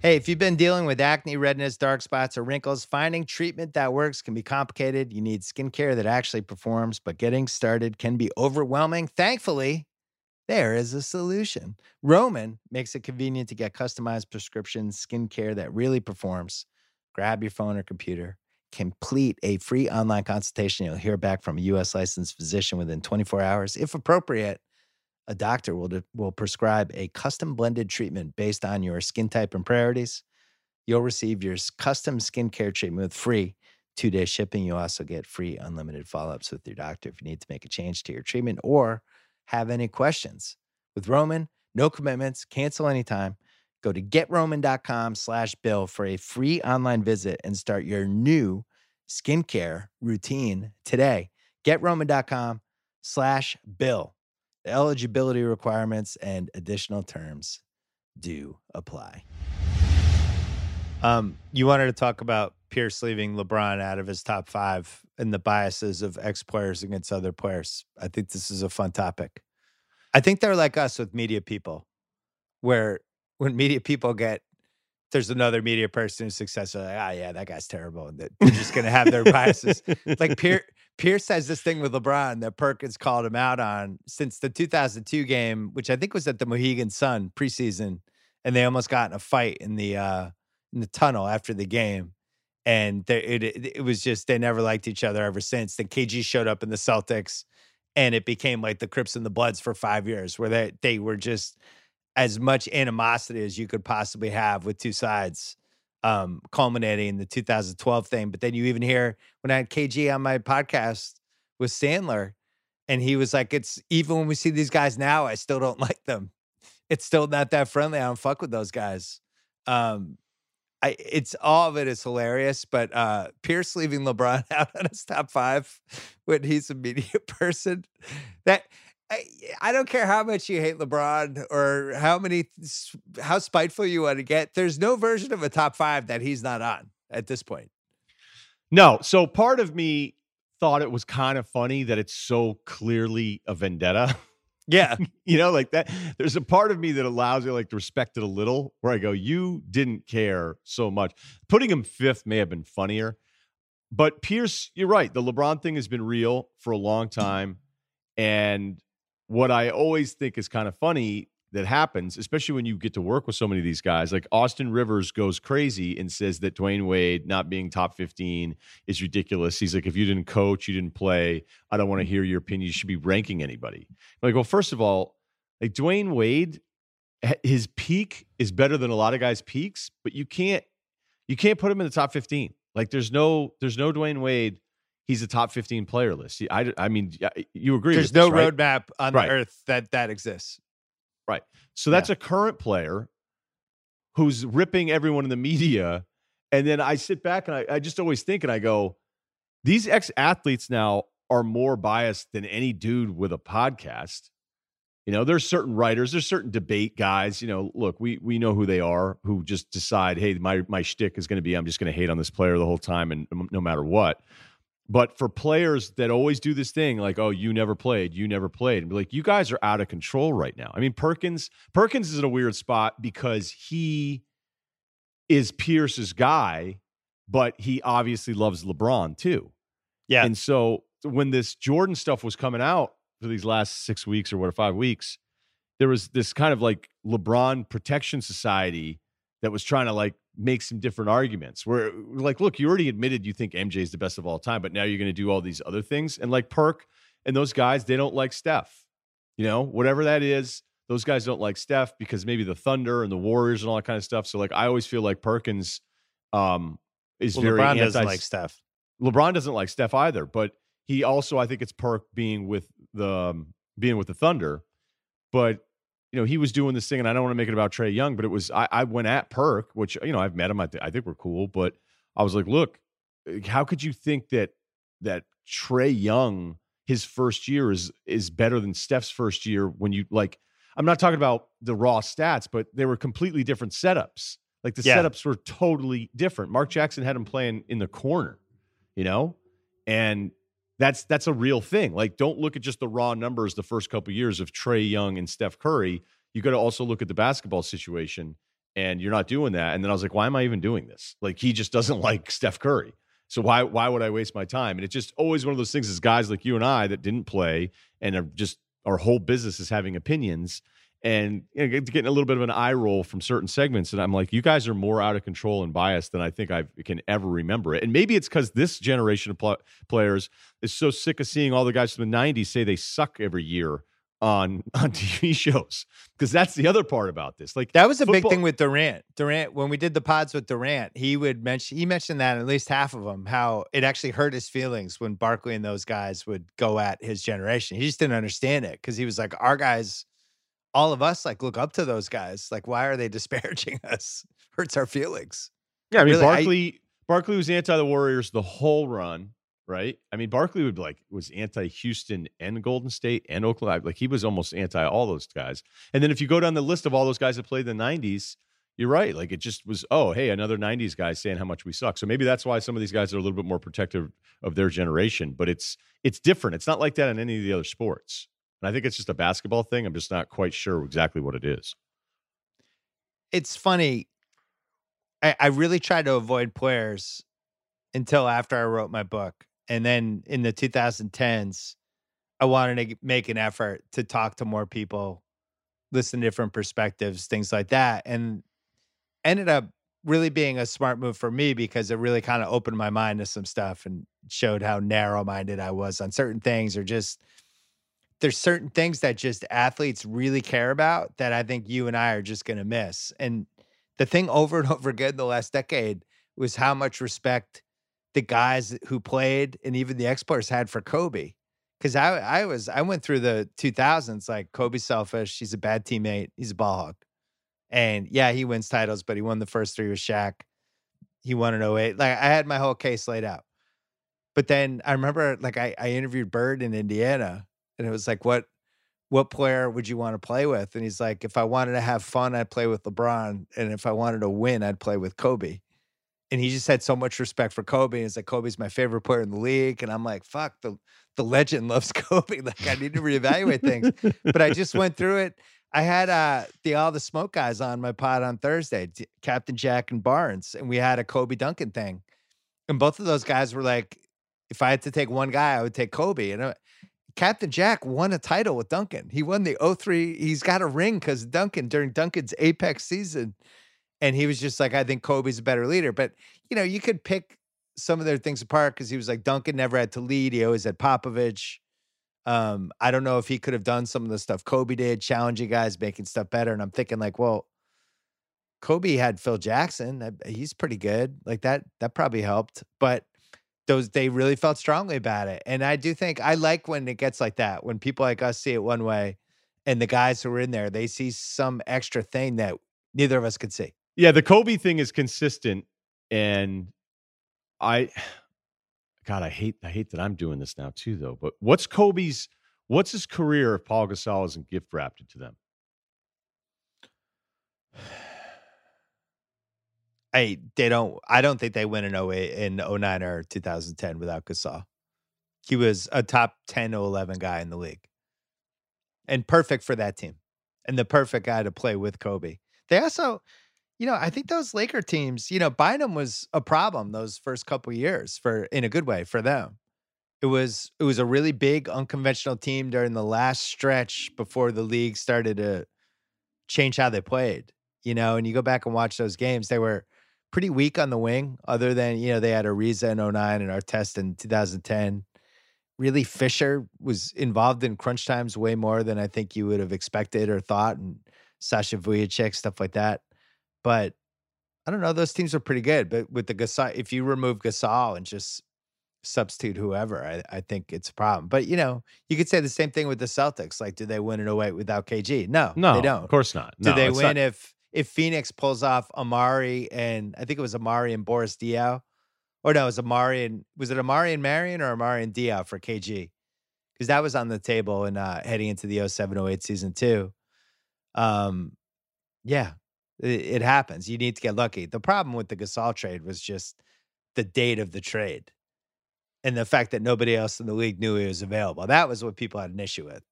Hey, if you've been dealing with acne, redness, dark spots, or wrinkles, finding treatment that works can be complicated. You need skincare that actually performs, but getting started can be overwhelming. Thankfully, there is a solution. Roman makes it convenient to get customized prescription skincare that really performs. Grab your phone or computer, complete a free online consultation. You'll hear back from a U.S. licensed physician within 24 hours. If appropriate, a doctor will, will prescribe a custom blended treatment based on your skin type and priorities. You'll receive your custom skincare treatment with free two day shipping. You also get free unlimited follow ups with your doctor if you need to make a change to your treatment or have any questions. With Roman, no commitments, cancel anytime. Go to getroman.com slash bill for a free online visit and start your new skincare routine today. Getroman.com slash bill. The eligibility requirements and additional terms do apply. Um, you wanted to talk about Pierce leaving LeBron out of his top five and the biases of ex players against other players. I think this is a fun topic. I think they're like us with media people, where when media people get there's another media person who's successful, like, ah, yeah, that guy's terrible. And that they're just going to have their biases. Like Pierce, Pierce has this thing with LeBron that Perkins called him out on since the 2002 game, which I think was at the Mohegan Sun preseason, and they almost got in a fight in the uh, in the tunnel after the game, and it it it was just they never liked each other ever since. Then KG showed up in the Celtics, and it became like the Crips and the Bloods for five years, where they they were just as much animosity as you could possibly have with two sides um, culminating in the 2012 thing. But then you even hear when I had KG on my podcast with Sandler, and he was like, "It's even when we see these guys now, I still don't like them. It's still not that friendly. I don't fuck with those guys." Um, I, it's all of it is hilarious, but uh, Pierce leaving LeBron out on his top five when he's a media person, that I, I don't care how much you hate LeBron or how many how spiteful you want to get. There's no version of a top five that he's not on at this point. No. So part of me thought it was kind of funny that it's so clearly a vendetta. Yeah, you know, like that. There's a part of me that allows you like to respect it a little where I go, you didn't care so much. Putting him fifth may have been funnier. But Pierce, you're right. The LeBron thing has been real for a long mm. time. And what I always think is kind of funny that happens, especially when you get to work with so many of these guys, like Austin Rivers goes crazy and says that Dwyane Wade not being top 15 is ridiculous. He's like, if you didn't coach, you didn't play, I don't want to mm-hmm. hear your opinion. You should be ranking anybody. I'm like, well, first of all, like Dwyane Wade, his peak is better than a lot of guys' peaks, but you can't You can't put him in the top 15. Like there's no there's no Dwyane Wade. He's a top 15 player list. I, I mean, you agree. There's no this, right? roadmap on right. earth that that exists. Right. So that's yeah. a current player who's ripping everyone in the media. And then I sit back and I, I just always think and I go, these ex athletes now are more biased than any dude with a podcast. You know, there's certain writers, there's certain debate guys. You know, look, we we know who they are, who just decide, hey, my my shtick is going to be, I'm just going to hate on this player the whole time, and no matter what. But for players that always do this thing, like, oh, you never played, you never played, and be like, you guys are out of control right now. I mean, Perkins, Perkins is in a weird spot because he is Pierce's guy, but he obviously loves LeBron too. Yeah. And so when this Jordan stuff was coming out for these last six weeks or what, five weeks, there was this kind of like LeBron Protection Society that was trying to like make some different arguments where like look you already admitted you think mj is the best of all time but now you're going to do all these other things and like perk and those guys they don't like steph you know whatever that is those guys don't like steph because maybe the thunder and the warriors and all that kind of stuff so like i always feel like perkins um is well, very lebron anti- doesn't like steph. Lebron doesn't like steph either but he also i think it's perk being with the um, being with the thunder but you know, he was doing this thing, and I don't want to make it about Trae Young, but it was I, I went at Perk, which you know I've met him. I, th- I think we're cool, but I was like, look, how could you think that that Trae Young his first year is is better than Steph's first year when you like I'm not talking about the raw stats, but they were completely different setups. Like the yeah. setups were totally different. Mark Jackson had him playing in the corner, you know? And that's that's a real thing. Like, don't look at just the raw numbers the first couple of years of Trae Young and Steph Curry. You got to also look at the basketball situation, and you're not doing that. And then I was like, why am I even doing this? Like, he just doesn't like Steph Curry. So why why would I waste my time? And it's just always one of those things as guys like you and I that didn't play and are just our whole business is having opinions and you know, getting a little bit of an eye roll from certain segments. And I'm like, you guys are more out of control and biased than I think I can ever remember it. And maybe it's because this generation of pl- players is so sick of seeing all the guys from the 90s say they suck every year on on TV shows because that's the other part about this. Like that was a big thing with Durant. Durant when we did the pods with Durant, he would mention he mentioned that at least half of them how it actually hurt his feelings when Barkley and those guys would go at his generation. He just didn't understand it because he was like our guys all of us like look up to those guys. Like, why are they disparaging us? Hurts our feelings. Yeah, I mean, really, Barkley I, Barkley was anti the Warriors the whole run, right? I mean, Barkley would be like was anti Houston and Golden State and Oklahoma. Like he was almost anti all those guys. And then if you go down the list of all those guys that played in the '90s, you're right. Like it just was, oh, hey, another 90s guy saying how much we suck. So maybe that's why some of these guys are a little bit more protective of their generation. But it's it's different. It's not like that in any of the other sports. And I think it's just a basketball thing. I'm just not quite sure exactly what it is. It's funny. I, I really tried to avoid players until after I wrote my book. And then in the 2010s, I wanted to make an effort to talk to more people, listen to different perspectives, things like that. And ended up really being a smart move for me because it really kind of opened my mind to some stuff and showed how narrow minded I was on certain things or just there's certain things that just athletes really care about that I think you and I are just going to miss. And the thing over and over again the last decade was how much respect the guys who played and even the exports had for Kobe. Cause I I was I went through the 2000s like Kobe's selfish. He's a bad teammate. He's a ball hog. And yeah, he wins titles, but he won the first three with Shaq. He won an 08. Like I had my whole case laid out. But then I remember like I, I interviewed Bird in Indiana and it was like, what what player would you want to play with? And he's like, if I wanted to have fun, I'd play with LeBron, and if I wanted to win, I'd play with Kobe. And he just had so much respect for Kobe. And it's like Kobe's my favorite player in the league, and I'm like, fuck the the legend loves Kobe. Like I need to reevaluate things. But I just went through it. I had uh the all the smoke guys on my pod on Thursday, Captain Jack and Barnes, and we had a Kobe Duncan thing. And both of those guys were like, if I had to take one guy, I would take Kobe. And uh, Captain Jack won a title with Duncan. He won the 03. He's got a ring because Duncan, during Duncan's apex season, and he was just like, I think Kobe's a better leader. But, you know, you could pick some of their things apart because he was like, Duncan never had to lead. He always had Popovich. Um, I don't know if he could have done some of the stuff Kobe did, challenging guys, making stuff better. And I'm thinking, like, well, Kobe had Phil Jackson. He's pretty good. Like that, that probably helped. But those they really felt strongly about it. And I do think I like when it gets like that, when people like us see it one way and the guys who are in there, they see some extra thing that neither of us could see. Yeah, the Kobe thing is consistent. And I God, I hate I hate that I'm doing this now too, though. But what's Kobe's what's his career if Pau Gasol isn't gift wrapped to them? I they don't I don't think they win in 08 in 09 or 2010 without Gasol. He was a top 10 to 11 guy in the league. And perfect for that team. And the perfect guy to play with Kobe. They also, you know, I think those Laker teams, you know, Bynum was a problem those first couple years for in a good way for them. It was it was a really big unconventional team during the last stretch before the league started to change how they played. You know, and you go back and watch those games, they were pretty weak on the wing, other than, you know, they had Ariza in 09 and Artest in 2010. Really, Fisher was involved in crunch times way more than I think you would have expected or thought, and Sasha Vujacic, stuff like that. But I don't know, those teams are pretty good. But with the Gasol, if you remove Gasol and just substitute whoever, I, I think it's a problem. But you know, you could say the same thing with the Celtics. Like, do they win in 08 without KG? No, no, they don't. Of course not. No, do they win not. if if Phoenix pulls off Amare and I think it was Amare and Boris Diaw, or no, it was Amare and was it Amare and Marion or Amare and Diaw for KG? Because that was on the table and uh, heading into the 0708 season too. Um, yeah, it, it happens. You need to get lucky. The problem with the Gasol trade was just the date of the trade and the fact that nobody else in the league knew he was available. That was what people had an issue with.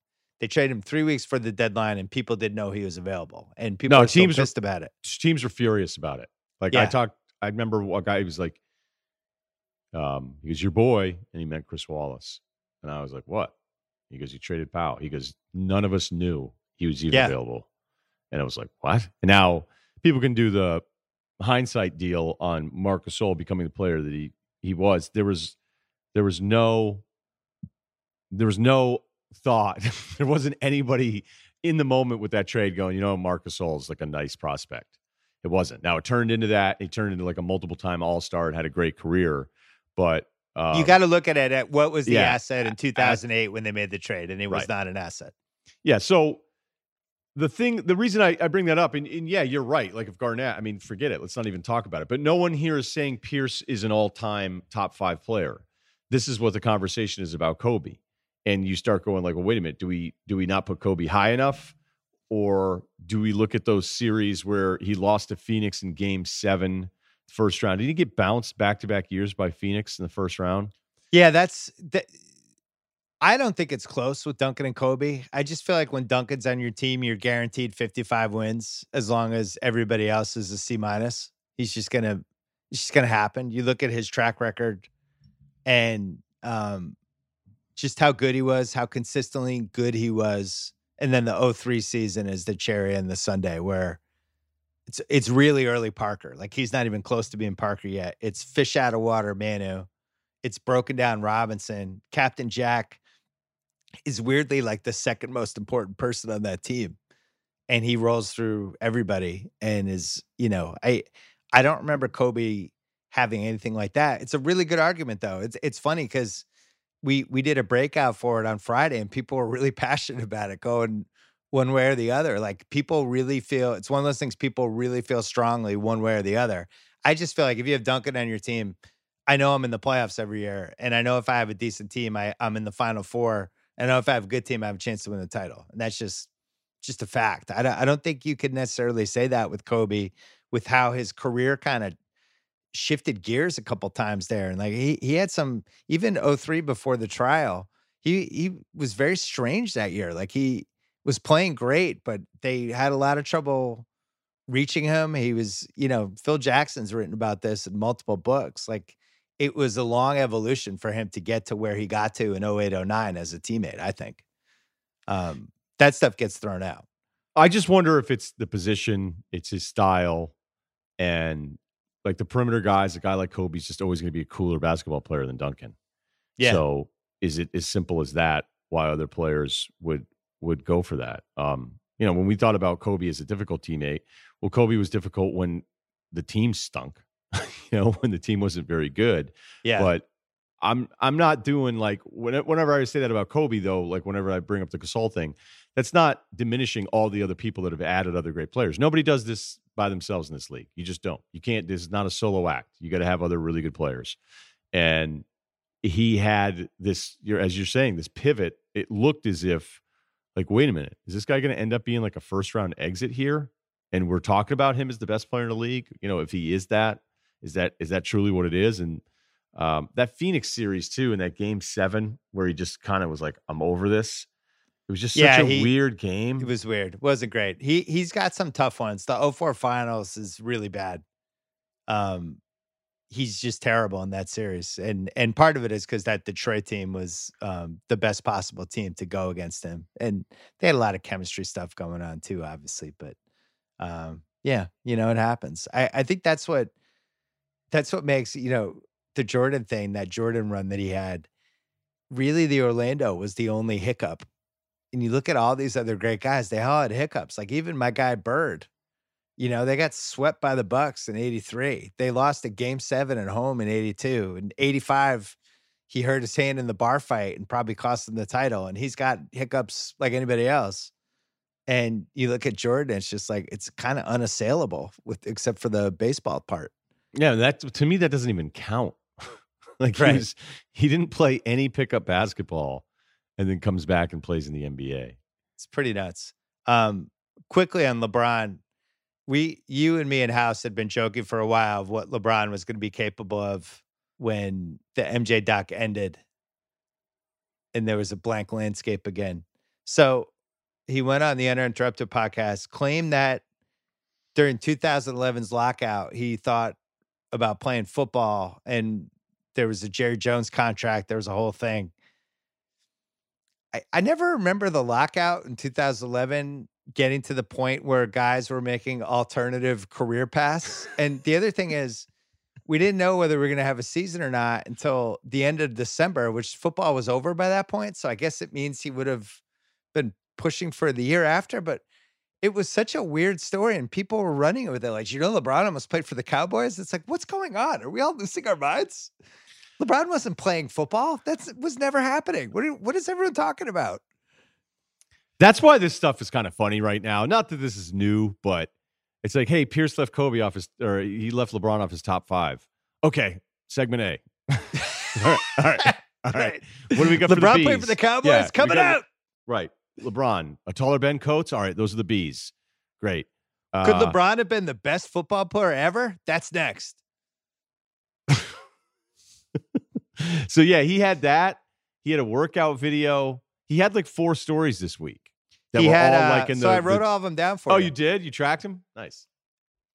They traded him three weeks for the deadline, and people didn't know he was available. And people no, teams pissed were, about it. Teams were furious about it. Like yeah. I talked, I remember a guy he was like, um, he goes, "Your boy," and he meant Chris Wallace, and I was like, "What?" He goes, "You traded Powell." He goes, "None of us knew he was even yeah. available," and I was like, "What?" And now people can do the hindsight deal on Marc Gasol becoming the player that he he was. There was there was no there was no thought. there wasn't anybody in the moment with that trade going, you know, Marcus Gasol is like a nice prospect. It wasn't. Now it turned into that. He turned into like a multiple time All Star and had a great career. But um, you got to look at it at what was the yeah, asset in 2008 when they made the trade, and it was right. not an asset. Yeah. So the thing, the reason I, I bring that up, and, and, yeah, you're right. Like if Garnett, I mean, forget it. Let's not even talk about it. But no one here is saying Pierce is an all time top five player. This is what the conversation is about Kobe and you start going like, well, wait a minute, do we do we not put Kobe high enough, or do we look at those series where he lost to Phoenix in Game Seven, first round? Did he get bounced back to back years by Phoenix in the first round? Yeah, that's that. I don't think it's close with Duncan and Kobe. I just feel like when Duncan's on your team, you're guaranteed 55 wins as long as everybody else is a C minus. He's just gonna, it's just gonna happen. You look at his track record, and um, just how good he was, how consistently good he was. And then the 03 season is the cherry and the sundae where it's it's really early Parker. Like he's not even close to being Parker yet. It's fish out of water Manu. It's broken down Robinson. Captain Jack is weirdly like the second most important person on that team. And he rolls through everybody and is, you know, I I don't remember Kobe having anything like that. It's a really good argument though. It's it's funny because we we did a breakout for it on Friday, and people were really passionate about it, going one way or the other. Like people really feel it's one of those things people really feel strongly one way or the other. I just feel like if you have Duncan on your team, I know I'm in the playoffs every year, and I know if I have a decent team, I I'm in the final four. I know if I have a good team, I have a chance to win the title, and that's just just a fact. I don't, I don't think you could necessarily say that with Kobe, with how his career kind of shifted gears a couple times there. And like he he had some even 03 before the trial, he he was very strange that year. Like he was playing great, but they had a lot of trouble reaching him. He was, you know, Phil Jackson's written about this in multiple books. Like it was a long evolution for him to get to where he got to in 0809 as a teammate, I think. Um, that stuff gets thrown out. I just wonder if it's the position, it's his style, and like the perimeter guys, a guy like Kobe's just always going to be a cooler basketball player than Duncan. Yeah. So is it as simple as that? Why other players would would go for that? Um, You know, when we thought about Kobe as a difficult teammate, well, Kobe was difficult when the team stunk. you know, when the team wasn't very good. Yeah. But I'm I'm not doing like whenever I say that about Kobe though, like whenever I bring up the Gasol thing, that's not diminishing all the other people that have added other great players. Nobody does this by themselves in this league. You just don't. You can't. This is not a solo act. You got to have other really good players. And he had this, you're, as you're saying, this pivot. It looked as if, like, wait a minute, is this guy going to end up being like a first round exit here? And we're talking about him as the best player in the league. You know, if he is that, is that is that truly what it is? And um, that Phoenix series too, in that game seven, where he just kind of was like, "I'm over this." It was just such a he, weird game. It was weird. It wasn't great. He he's got some tough ones. The 04 finals is really bad. Um, he's just terrible in that series, and and part of it is because that Detroit team was um the best possible team to go against him, and they had a lot of chemistry stuff going on too, obviously. But um, yeah, you know, it happens. I I think that's what that's what makes you know the Jordan thing, that Jordan run that he had, really the Orlando was the only hiccup. And you look at all these other great guys, they all had hiccups. Like even my guy Bird, you know, they got swept by the Bucks in 83. They lost a game seven at home in 82. In 85, he hurt his hand in the bar fight and probably cost him the title. And he's got hiccups like anybody else. And you look at Jordan, it's just like it's kind of unassailable with except for the baseball part. Yeah, that to me that doesn't even count. like right. he, was, he didn't play any pickup basketball and then comes back and plays in the NBA. It's pretty nuts. Um, quickly on LeBron, we, you and me and House had been joking for a while of what LeBron was going to be capable of when the MJ doc ended and there was a blank landscape again. So he went on the Uninterrupted podcast, claimed that during 2011's lockout, he thought about playing football and there was a Jerry Jones contract. There was a whole thing. I, I never remember the lockout in 2011 getting to the point where guys were making alternative career paths. and the other thing is, we didn't know whether we were going to have a season or not until the end of December, which football was over by that point. So I guess it means he would have been pushing for the year after. But it was such a weird story, and people were running with it. Like, you know, LeBron almost played for the Cowboys. It's like, what's going on? Are we all losing our minds? LeBron wasn't playing football. That's was never happening. What are, what is everyone talking about? That's why this stuff is kind of funny right now. Not that this is new, but it's like, hey, Pierce left Kobe off his, or he left LeBron off his top five. Okay, segment A. all right, all right, all right. What do we got? LeBron for the played for the Cowboys. Yeah, coming got, out. Right, LeBron, a taller Ben Coates. All right, those are the B's. Great. Uh, Could LeBron have been the best football player ever? That's next. so yeah, he had that. He had a workout video. He had like four stories this week. That he were had, all like in so the. So I wrote the, all of them down for oh, you. you did? You tracked him? Nice.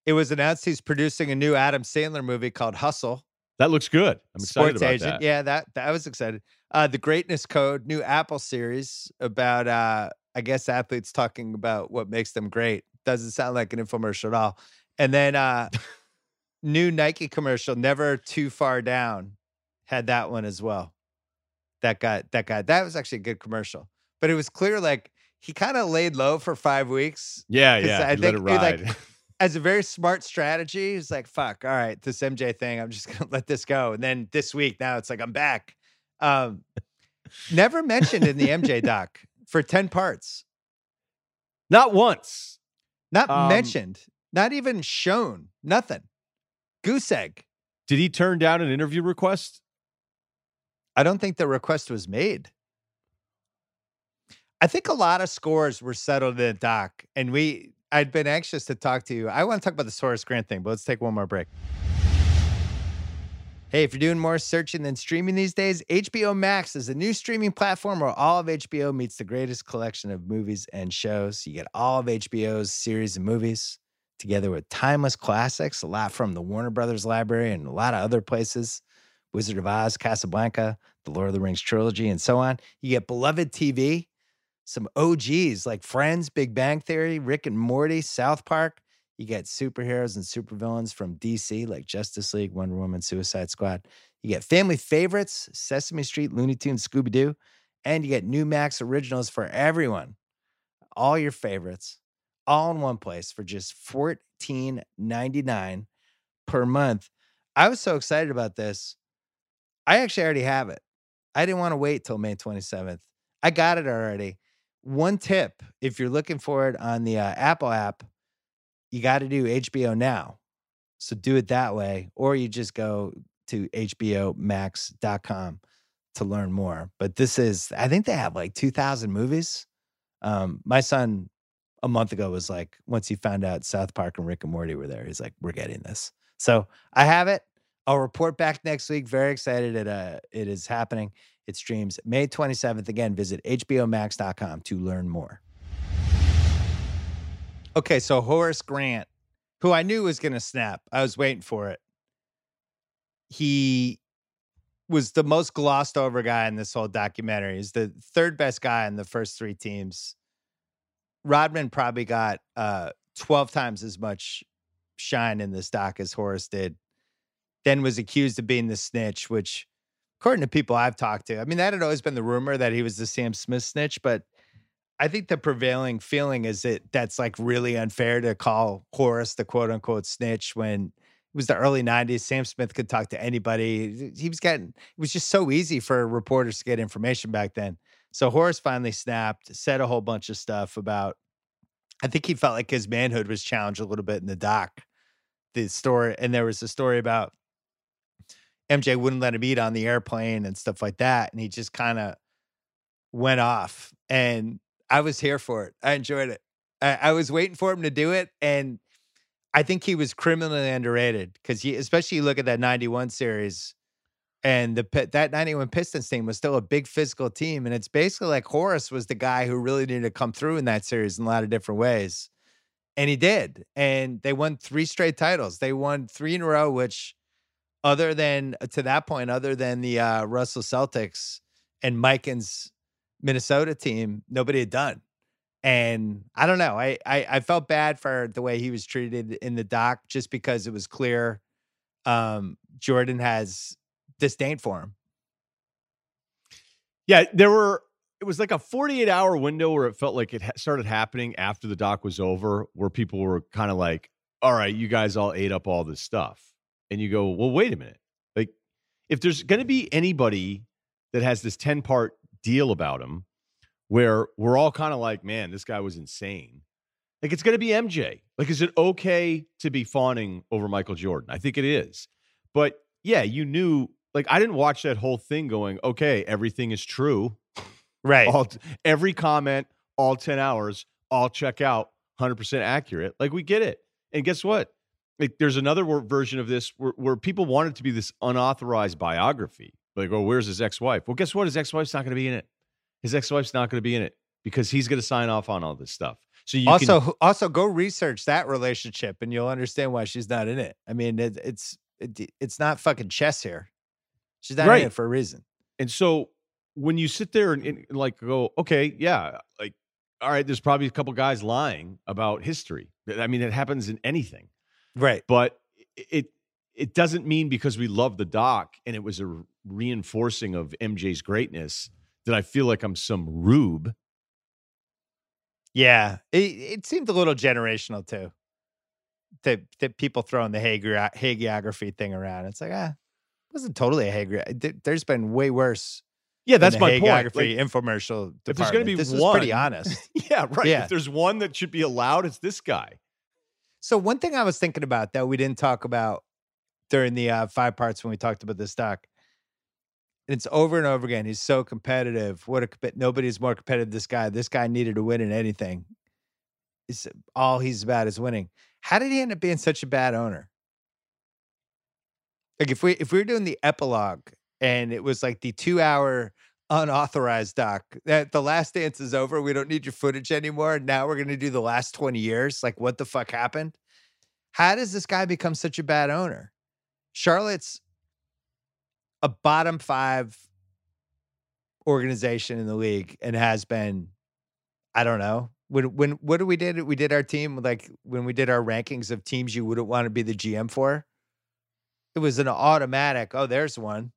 It was announced he's producing a new Adam Sandler movie called Hustle. That looks good. I'm excited Sports about agent. that. Yeah, that, that I was excited. Uh, the Greatness Code, new Apple series about uh, I guess athletes talking about what makes them great. Doesn't sound like an infomercial at all. And then uh, new Nike commercial, Never Too Far Down had that one as well. That guy, that guy, that was actually a good commercial. But it was clear like he kind of laid low for five weeks. Yeah, yeah. I think like as a very smart strategy, he's like, fuck, all right, this MJ thing, I'm just gonna let this go. And then this week, now it's like I'm back. Um, never mentioned in the MJ doc for 10 parts. Not once. Not um, mentioned. Not even shown. Nothing. Goose egg. Did he turn down an interview request? I don't think the request was made. I think a lot of scores were settled in the doc, and we I'd been anxious to talk to you. I want to talk about the Horace Grant thing, but let's take one more break. Hey, if you're doing more searching than streaming these days, HBO Max is a new streaming platform where all of HBO meets the greatest collection of movies and shows. You get all of HBO's series and movies together with timeless classics, a lot from the Warner Brothers library and a lot of other places. Wizard of Oz, Casablanca, the Lord of the Rings trilogy, and so on. You get beloved TV, some OGs like Friends, Big Bang Theory, Rick and Morty, South Park. You get superheroes and supervillains from DC like Justice League, Wonder Woman, Suicide Squad. You get family favorites, Sesame Street, Looney Tunes, Scooby Doo, and you get new Max originals for everyone. all your favorites all in one place for just $14.99 per month. I was so excited about this. I actually already have it. I didn't want to wait till May 27th. I got it already. One tip if you're looking for it on the uh, Apple app, you got to do HBO Now. So do it that way, or you just go to HBOMax.com to learn more. But this is, I think they have like 2,000 movies. Um, my son a month ago was like, once he found out South Park and Rick and Morty were there, he's like, we're getting this. So I have it. I'll report back next week. Very excited. It, uh, it is happening. It streams May 27th. Again, visit HBOMax.com to learn more. Okay, so Horace Grant, who I knew was going to snap, I was waiting for it. He was the most glossed over guy in this whole documentary. He's the third best guy in the first three teams. Rodman probably got uh, 12 times as much shine in this doc as Horace did. Then was accused of being the snitch, which, according to people I've talked to, I mean, that had always been the rumor that he was the Sam Smith snitch, but I think the prevailing feeling is that that's like really unfair to call Horace the quote unquote snitch when it was the early 90s. Sam Smith could talk to anybody. He was getting, it was just so easy for reporters to get information back then. So Horace finally snapped, said a whole bunch of stuff about, I think he felt like his manhood was challenged a little bit in the doc. The story, and there was a story about MJ wouldn't let him eat on the airplane and stuff like that. And he just kind of went off. And I was here for it. I enjoyed it. I, I, was waiting for him to do it, and I think he was criminally underrated because he, especially you look at that '91 series, and the that '91 Pistons team was still a big physical team, and it's basically like Horace was the guy who really needed to come through in that series in a lot of different ways, and he did, and they won three straight titles. They won three in a row, which, other than to that point, other than the uh, Russell Celtics and Mikan's Minnesota team, nobody had done. And I don't know. I, I, I felt bad for the way he was treated in the doc, just because it was clear um, Jordan has disdain for him. Yeah, there were. It was like a 48 hour window where it felt like it started happening after the doc was over, where people were kind of like, "All right, you guys all ate up all this stuff," and you go, "Well, wait a minute. Like, if there's going to be anybody that has this 10 part deal about him where we're all kind of like, man, this guy was insane. Like it's going to be MJ. Like, is it okay to be fawning over Michael Jordan? I think it is. But yeah, you knew. Like, I didn't watch that whole thing going, okay, everything is true. Right. All, every comment, all 10 hours, all check out, 100% accurate. Like, we get it. And guess what? Like, there's another version of this where, where people want it to be this unauthorized biography. Like, oh, where's his ex wife? Well, guess what? His ex wife's not going to be in it. His ex wife's not going to be in it because he's going to sign off on all this stuff. So you also can, also go research that relationship and you'll understand why she's not in it. I mean, it, it's it, it's not fucking chess here. She's not right. in it for a reason. And so when you sit there and, and like go, okay, yeah, like all right, there's probably a couple guys lying about history. I mean, it happens in anything, right? But it it doesn't mean because we love the doc and it was a reinforcing of MJ's greatness that I feel like I'm some rube. Yeah, it, it seemed a little generational too. That that people throwing the hagiography thing around. It's like ah, it wasn't totally a hagiography. There's been way worse. Yeah, that's my hagiography point. Like, infomercial. If there's going to be this one, pretty honest. yeah, right. Yeah. If there's one that should be allowed, it's this guy. So one thing I was thinking about that we didn't talk about during the uh, five parts when we talked about this doc. And it's over and over again. He's so competitive. What a nobody's more competitive. This guy. This guy needed to win in anything. It's all he's about is winning. How did he end up being such a bad owner? Like if we if we were doing the epilogue and it was like the two hour unauthorized doc that the last dance is over we don't need your footage anymore now we're going to do the last 20 years like what the fuck happened how does this guy become such a bad owner Charlotte's a bottom five organization in the league and has been, I don't know. When when what did we did? We did our team like when we did our rankings of teams you wouldn't want to be the GM for. It was an automatic. Oh, there's one.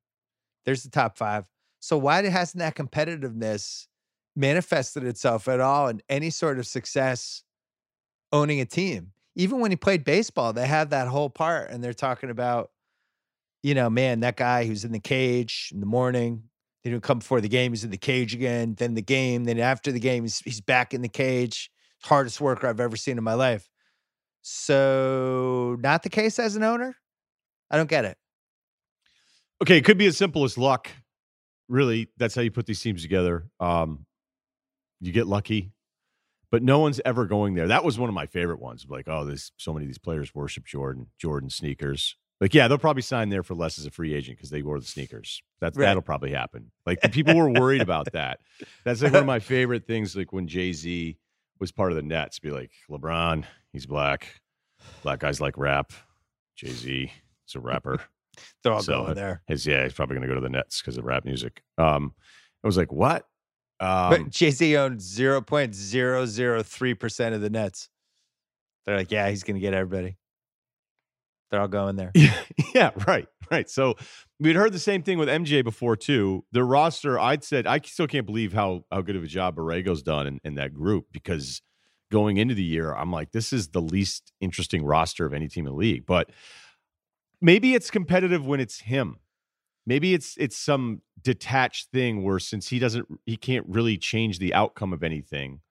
There's the top five. So why hasn't that competitiveness manifested itself at all in any sort of success owning a team. Even when he played baseball, they have that whole part and they're talking about, you know, man, that guy who's in the cage in the morning, they don't come before the game, he's in the cage again, then the game, then after the game, he's, he's back in the cage. Hardest worker I've ever seen in my life. So, not the case as an owner? I don't get it. Okay, it could be as simple as luck. Really, that's how you put these teams together. Um, you get lucky, but no one's ever going there. That was one of my favorite ones. Like, oh, there's so many of these players worship Jordan, Jordan sneakers. Like, yeah, they'll probably sign there for less as a free agent because they wore the sneakers. That's Right. that'll probably happen. Like, people were worried about that. That's like one of my favorite things. Like when Jay Z was part of the Nets, be like, LeBron, he's black. Black guys like rap. Jay Z is a rapper. They're all So, going there. His yeah, he's probably going to go to the Nets because of rap music. Um, I was like, what? But Um, Jay Z owns 0.003% of the Nets. They're like, yeah, he's going to get everybody. They're all going there. yeah, yeah, right, right. So we'd heard the same thing with MJ before too. The roster, I'd said, I still can't believe how how good of a job Borrego's done in, in that group because going into the year, I'm like, this is the least interesting roster of any team in the league. But maybe it's competitive when it's him. Maybe it's it's some detached thing where since he doesn't he can't really change the outcome of anything.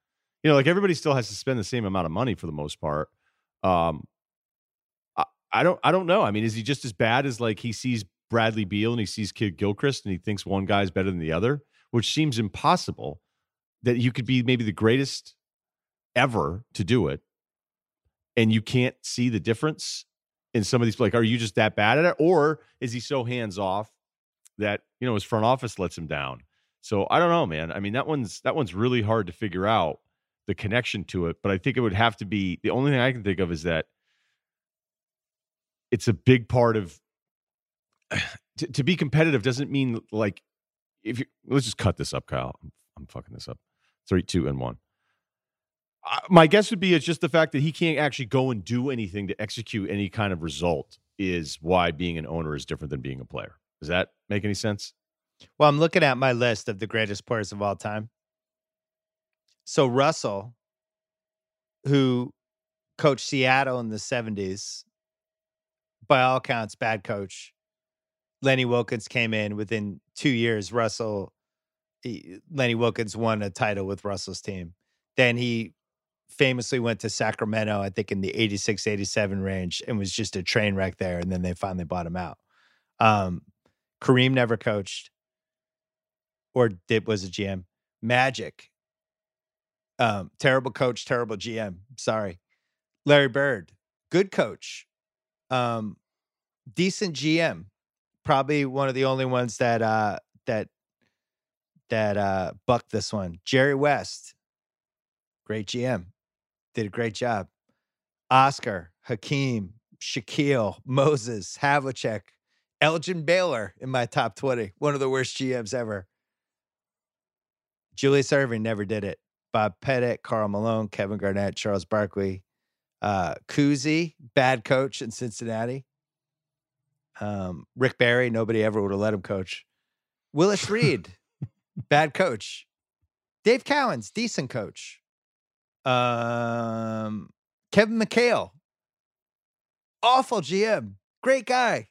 You know, like everybody still has to spend the same amount of money for the most part. Um I, I don't I don't know. I mean, is he just as bad as like he sees Bradley Beal and he sees Kidd-Gilchrist and he thinks one guy's better than the other, which seems impossible that you could be maybe the greatest ever to do it and you can't see the difference in some of these like are you just that bad at it? Or is he so hands off that you know his front office lets him down? So i don't know man. I mean that one's that one's really hard to figure out the connection to it but i think it would have to be the only thing i can think of is that it's a big part of to, to be competitive doesn't mean like if you let's just cut this up kyle. I'm, I'm fucking this up. Three two and one my guess would be it's just the fact that he can't actually go and do anything to execute any kind of result is why being an owner is different than being a player. Does that make any sense? Well, I'm looking at my list of the greatest players of all time. So Russell, who coached Seattle in the 70s, by all accounts, bad coach. Lenny Wilkens came in within two years. Russell, he- Lenny Wilkens won a title with Russell's team. Then he famously went to Sacramento, I think in the 86, 87 range, and was just a train wreck there. And then they finally bought him out. Um, Kareem never coached or did was a GM. Magic. Um, terrible coach, terrible GM. Sorry. Larry Bird, good coach. Um, decent GM. Probably one of the only ones that uh that that uh bucked this one. Jerry West, great GM. Did a great job. Oscar, Hakeem, Shaquille, Moses, Havlicek, Elgin Baylor in my top 20. One of the worst GMs ever. Julius Erving never did it. Bob Pettit, Karl Malone, Kevin Garnett, Charles Barkley, uh, Cousy, bad coach in Cincinnati. Um, Rick Barry, nobody ever would have let him coach. Willis Reed, bad coach. Dave Cowens, decent coach. Um, Kevin McHale, awful GM, great guy.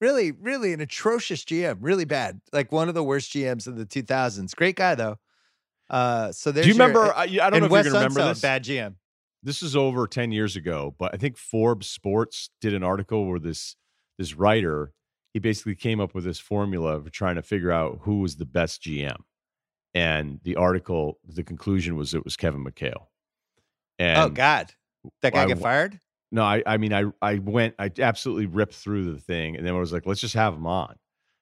Really, really an atrocious GM, really bad. Like one of the worst GMs of the 2000s. Great guy though. Uh, so there's Do you your- remember? I, I don't know if Wes you're remember this. bad GM. This is over 10 years ago, but I think Forbes Sports did an article where this this writer he basically came up with this formula for trying to figure out who was the best GM. And the article, the conclusion was it was Kevin McHale. And oh God, that guy I get fired? No, I, I mean, I, I went, I absolutely ripped through the thing, and then I was like, let's just have him on.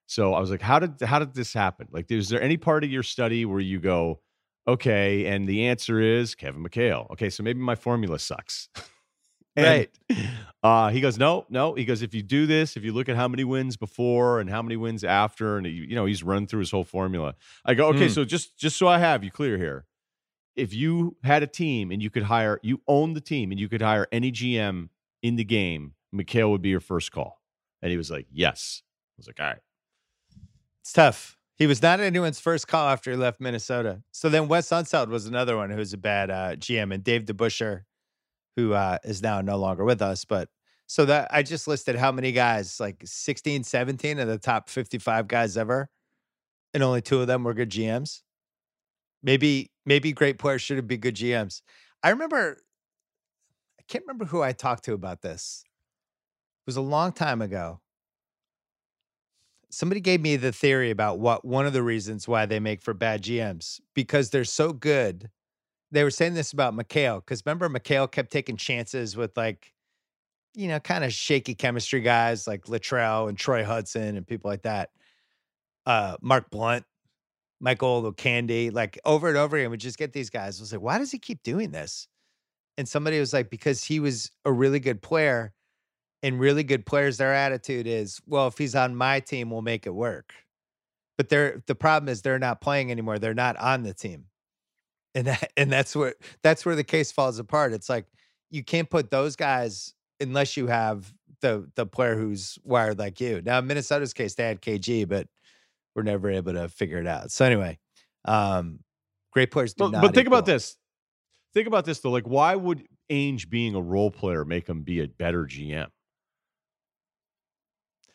So I was like, how did, how did this happen? Like, is there any part of your study where you go, okay, and the answer is Kevin McHale? Okay, so maybe my formula sucks. And, Right. Uh, he goes, no, no. He goes, if you do this, if you look at how many wins before and how many wins after, and you, you know, he's run through his whole formula. I go, okay, Mm. so just just so I have you clear here, if you had a team and you could hire, you own the team and you could hire any GM in the game, McHale would be your first call. And he was like, yes. I was like, all right. It's tough. He was not anyone's first call after he left Minnesota. So then Wes Unseld was another one who was a bad uh, GM, and Dave DeBusschere, who uh, is now no longer with us. But so that I just listed how many guys, like 16, 17 of the top 55 guys ever, and only two of them were good GMs. Maybe, maybe great players should have been good GMs. I remember, I can't remember who I talked to about this. It was a long time ago somebody gave me the theory about what one of the reasons why they make for bad GMs because they're so good. They were saying this about McHale because remember McHale kept taking chances with like, you know, kind of shaky chemistry guys like Latrell and Troy Hudson and people like that. Uh, Mark Blount, Michael Candy, like over and over again, would just get these guys. I was like, why does he keep doing this? And somebody was like, because he was a really good player and really good players, their attitude is, well, if he's on my team, we'll make it work. But they're the problem is they're not playing anymore. They're not on the team. And that and that's where that's where the case falls apart. It's like you can't put those guys unless you have the the player who's wired like you. Now in Minnesota's case, they had KG, but we're never able to figure it out. So anyway, um, great players. but, but think about this. Think about this though. Like, why would Ainge being a role player make him be a better GM?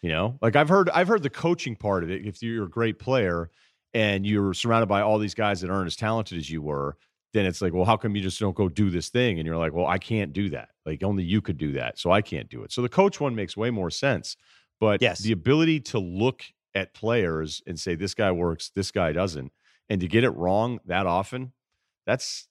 You know, like I've heard I've heard the coaching part of it. If you're a great player and you're surrounded by all these guys that aren't as talented as you were, then it's like, well, how come you just don't go do this thing? And you're like, well, I can't do that. Like only you could do that, so I can't do it. So the coach one makes way more sense. But yes. the ability to look at players and say this guy works, this guy doesn't, and to get it wrong that often, that's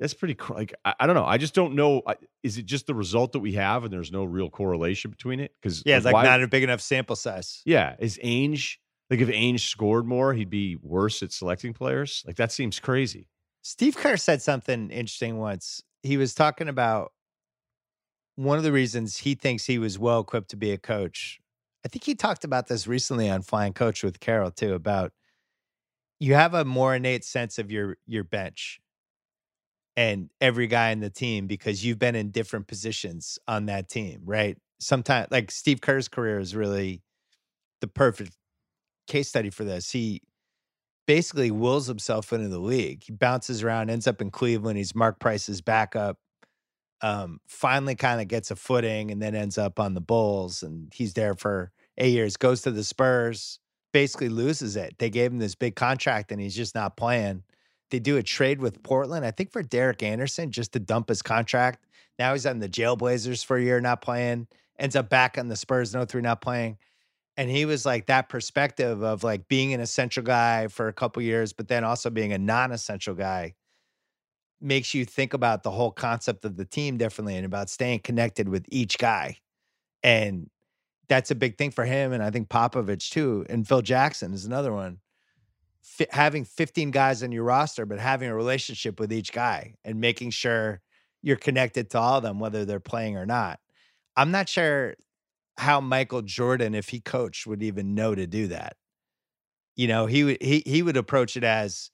that's pretty like I, I, don't know. I just don't know. Is it just the result that we have, and there's no real correlation between it? Because yeah, it's like, like not a big enough sample size. Yeah, is Ainge like if Ainge scored more, he'd be worse at selecting players? Like that seems crazy. Steve Kerr said something interesting once. He was talking about one of the reasons he thinks he was well equipped to be a coach. I think he talked about this recently on Flying Coach with Carroll too about you have a more innate sense of your your bench and every guy in the team because you've been in different positions on that team, right? Sometimes, like Steve Kerr's career is really the perfect case study for this. He basically wills himself into the league. He bounces around, ends up in Cleveland. He's Mark Price's backup. Um, finally, kind of gets a footing, and then ends up on the Bulls. And he's there for eight years. Goes to the Spurs, basically loses it. They gave him this big contract, and he's just not playing they do a trade with Portland, I think for Derek Anderson, just to dump his contract. Now he's on the Jailblazers for a year, not playing. Ends up back on the Spurs, no three, not playing. And he was like that perspective of like being an essential guy for a couple years, but then also being a non-essential guy makes you think about the whole concept of the team differently and about staying connected with each guy. And that's a big thing for him. And I think Popovich too. And Phil Jackson is another one having 15 guys on your roster, but having a relationship with each guy and making sure you're connected to all of them, whether they're playing or not. I'm not sure how Michael Jordan, if he coached, would even know to do that. You know, he would he he would approach it as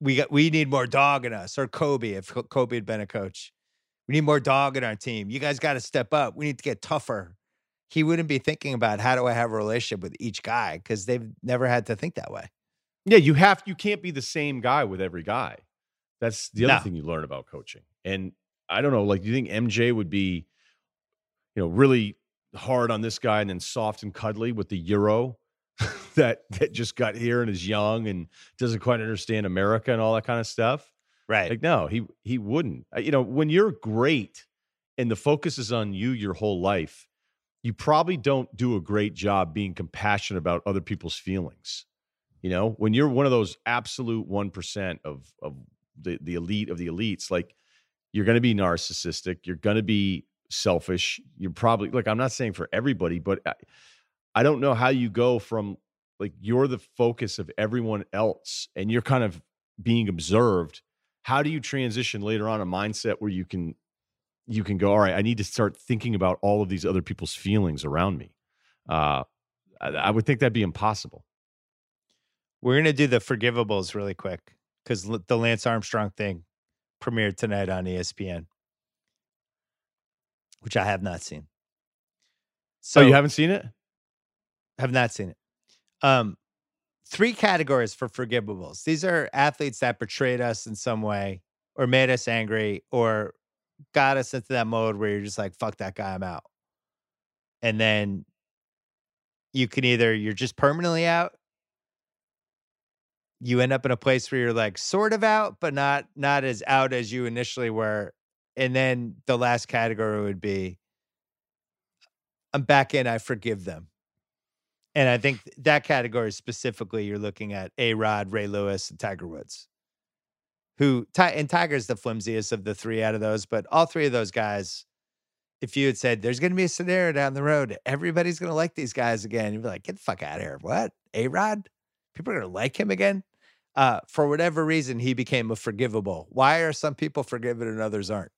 we got we need more dog in us, or Kobe, if Kobe had been a coach. We need more dog in our team. You guys got to step up. We need to get tougher. He wouldn't be thinking about how do I have a relationship with each guy because they've never had to think that way. Yeah, you have you can't be the same guy with every guy. That's the other no. thing you learn about coaching. And I don't know, like, do you think MJ would be, you know, really hard on this guy and then soft and cuddly with the Euro that that just got here and is young and doesn't quite understand America and all that kind of stuff? Right. Like, no, he he wouldn't. Uh, you know, when you're great and the focus is on you your whole life, you probably don't do a great job being compassionate about other people's feelings. You know, when you're one of those absolute 1% of, of the, the elite of the elites, like you're going to be narcissistic. You're going to be selfish. You're probably, like, I'm not saying for everybody, but I, I don't know how you go from like you're the focus of everyone else and you're kind of being observed. How do you transition later on a mindset where you can you can go, all right, I need to start thinking about all of these other people's feelings around me. Uh, I, I would think that'd be impossible. We're gonna do the forgivables really quick because the Lance Armstrong thing premiered tonight on ESPN, which I have not seen. So oh, you haven't seen it? Have not seen it. Um, three categories for forgivables. These are athletes that betrayed us in some way or made us angry or got us into that mode where you're just like, fuck that guy, I'm out. And then you can either, you're just permanently out. You end up in a place where you're like sort of out, but not not as out as you initially were. And then the last category would be I'm back in, I forgive them. And I think that category specifically, you're looking at A Rod, Ray Lewis, and Tiger Woods, who, and Tiger's the flimsiest of the three out of those, but all three of those guys, if you had said there's going to be a scenario down the road, everybody's going to like these guys again, you'd be like, get the fuck out of here. What? A Rod? People are going to like him again? Uh, for whatever reason, he became a forgivable. Why are some people forgiven and others aren't?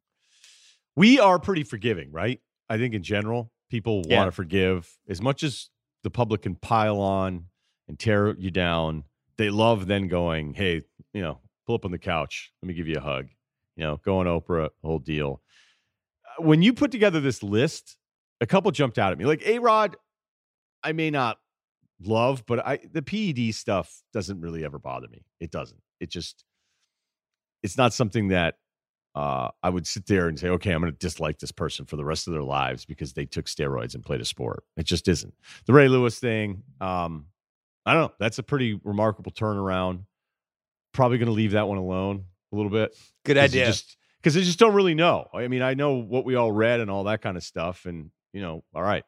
We are pretty forgiving, right? I think in general, people Yeah. want to forgive as much as the public can pile on and tear you down. They love then going, hey, you know, pull up on the couch. Let me give you a hug. You know, go on Oprah, whole deal. Uh, When you put together this list, a couple jumped out at me. Like A Rod, I may not love, but I the PED stuff doesn't really ever bother me. It doesn't. It just it's not something that uh, I would sit there and say, okay, I'm going to dislike this person for the rest of their lives because they took steroids and played a sport. It just isn't. The Ray Lewis thing, um, I don't know. That's a pretty remarkable turnaround. Probably going to leave that one alone a little bit. Good idea. Because I just don't really know. I mean, I know what we all read and all that kind of stuff, and you know, all right.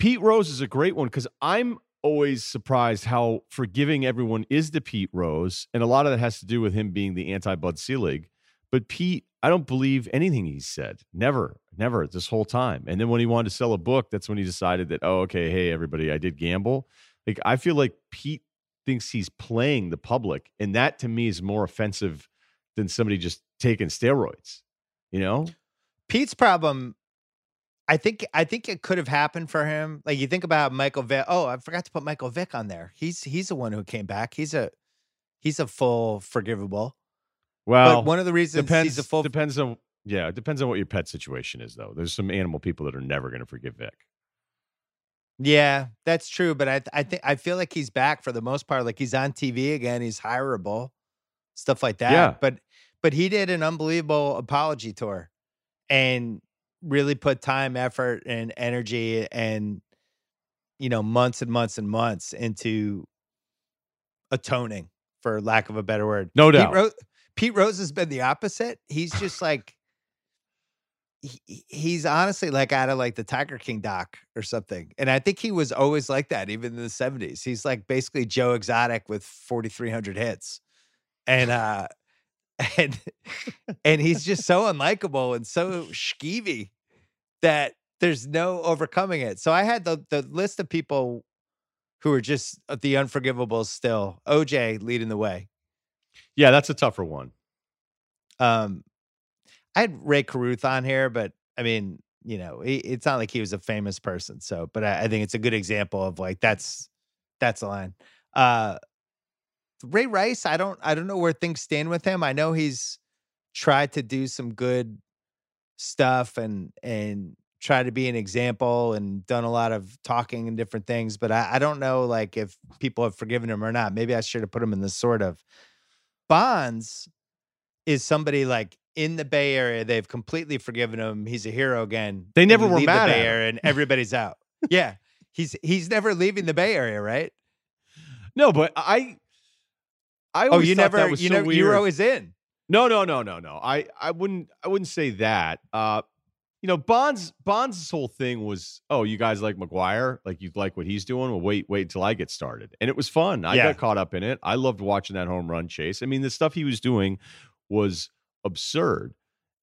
Pete Rose is a great one because I'm always surprised how forgiving everyone is to Pete Rose, and a lot of that has to do with him being the anti-Bud Selig. But Pete, I don't believe anything he's said. Never, never this whole time. And then when he wanted to sell a book, that's when he decided that, oh, okay, hey, everybody, I did gamble. Like I feel like Pete thinks he's playing the public, and that to me is more offensive than somebody just taking steroids. You know? Pete's problem, I think I think it could have happened for him. Like you think about Michael Vick. Oh, I forgot to put Michael Vick on there. He's he's the one who came back. He's a he's a full forgivable. Well, but one of the reasons depends. he's a full depends on yeah, it depends on what your pet situation is, though. There's some animal people that are never going to forgive Vick. Yeah, that's true. But I I think I feel like he's back for the most part. Like he's on TV again. He's hireable, stuff like that. Yeah. But but he did an unbelievable apology tour, and really put time, effort, and energy, and you know months and months and months into atoning, for lack of a better word. No doubt. Rose, Pete Rose has been the opposite. He's just like. he- he- He's honestly like out of like the Tiger King doc or something. And I think he was always like that, even in the 70s. He's like basically Joe Exotic with 4,300 hits. And, uh, and, and he's just so unlikable and so skeevy that there's no overcoming it. So I had the, the list of people who are just uh, the unforgivables still. OJ leading the way. Yeah, that's a tougher one. Um, I had Rae Carruth on here, but I mean, you know, it's not like he was a famous person. So, but I, I think it's a good example of like that's that's the line. Uh, Ray Rice, I don't I don't know where things stand with him. I know he's tried to do some good stuff and and try to be an example and done a lot of talking and different things, but I, I don't know like if people have forgiven him or not. Maybe I should have put him in the sort of Bonds is somebody like in the Bay Area. They've completely forgiven him. He's a hero again. They never were mad the Bay. Area, and everybody's out. yeah, he's he's never leaving the Bay Area, right? No, but I, I Oh, always you never, that was you so never, you were always in. No, no, no, no, no. I, I wouldn't, I wouldn't say that. Uh, you know, Bonds, Bonds' whole thing was, oh, you guys like McGwire, like you like what he's doing. Well, wait, wait till I get started, and it was fun. I Yeah. got caught up in it. I loved watching that home run chase. I mean, the stuff he was doing was absurd,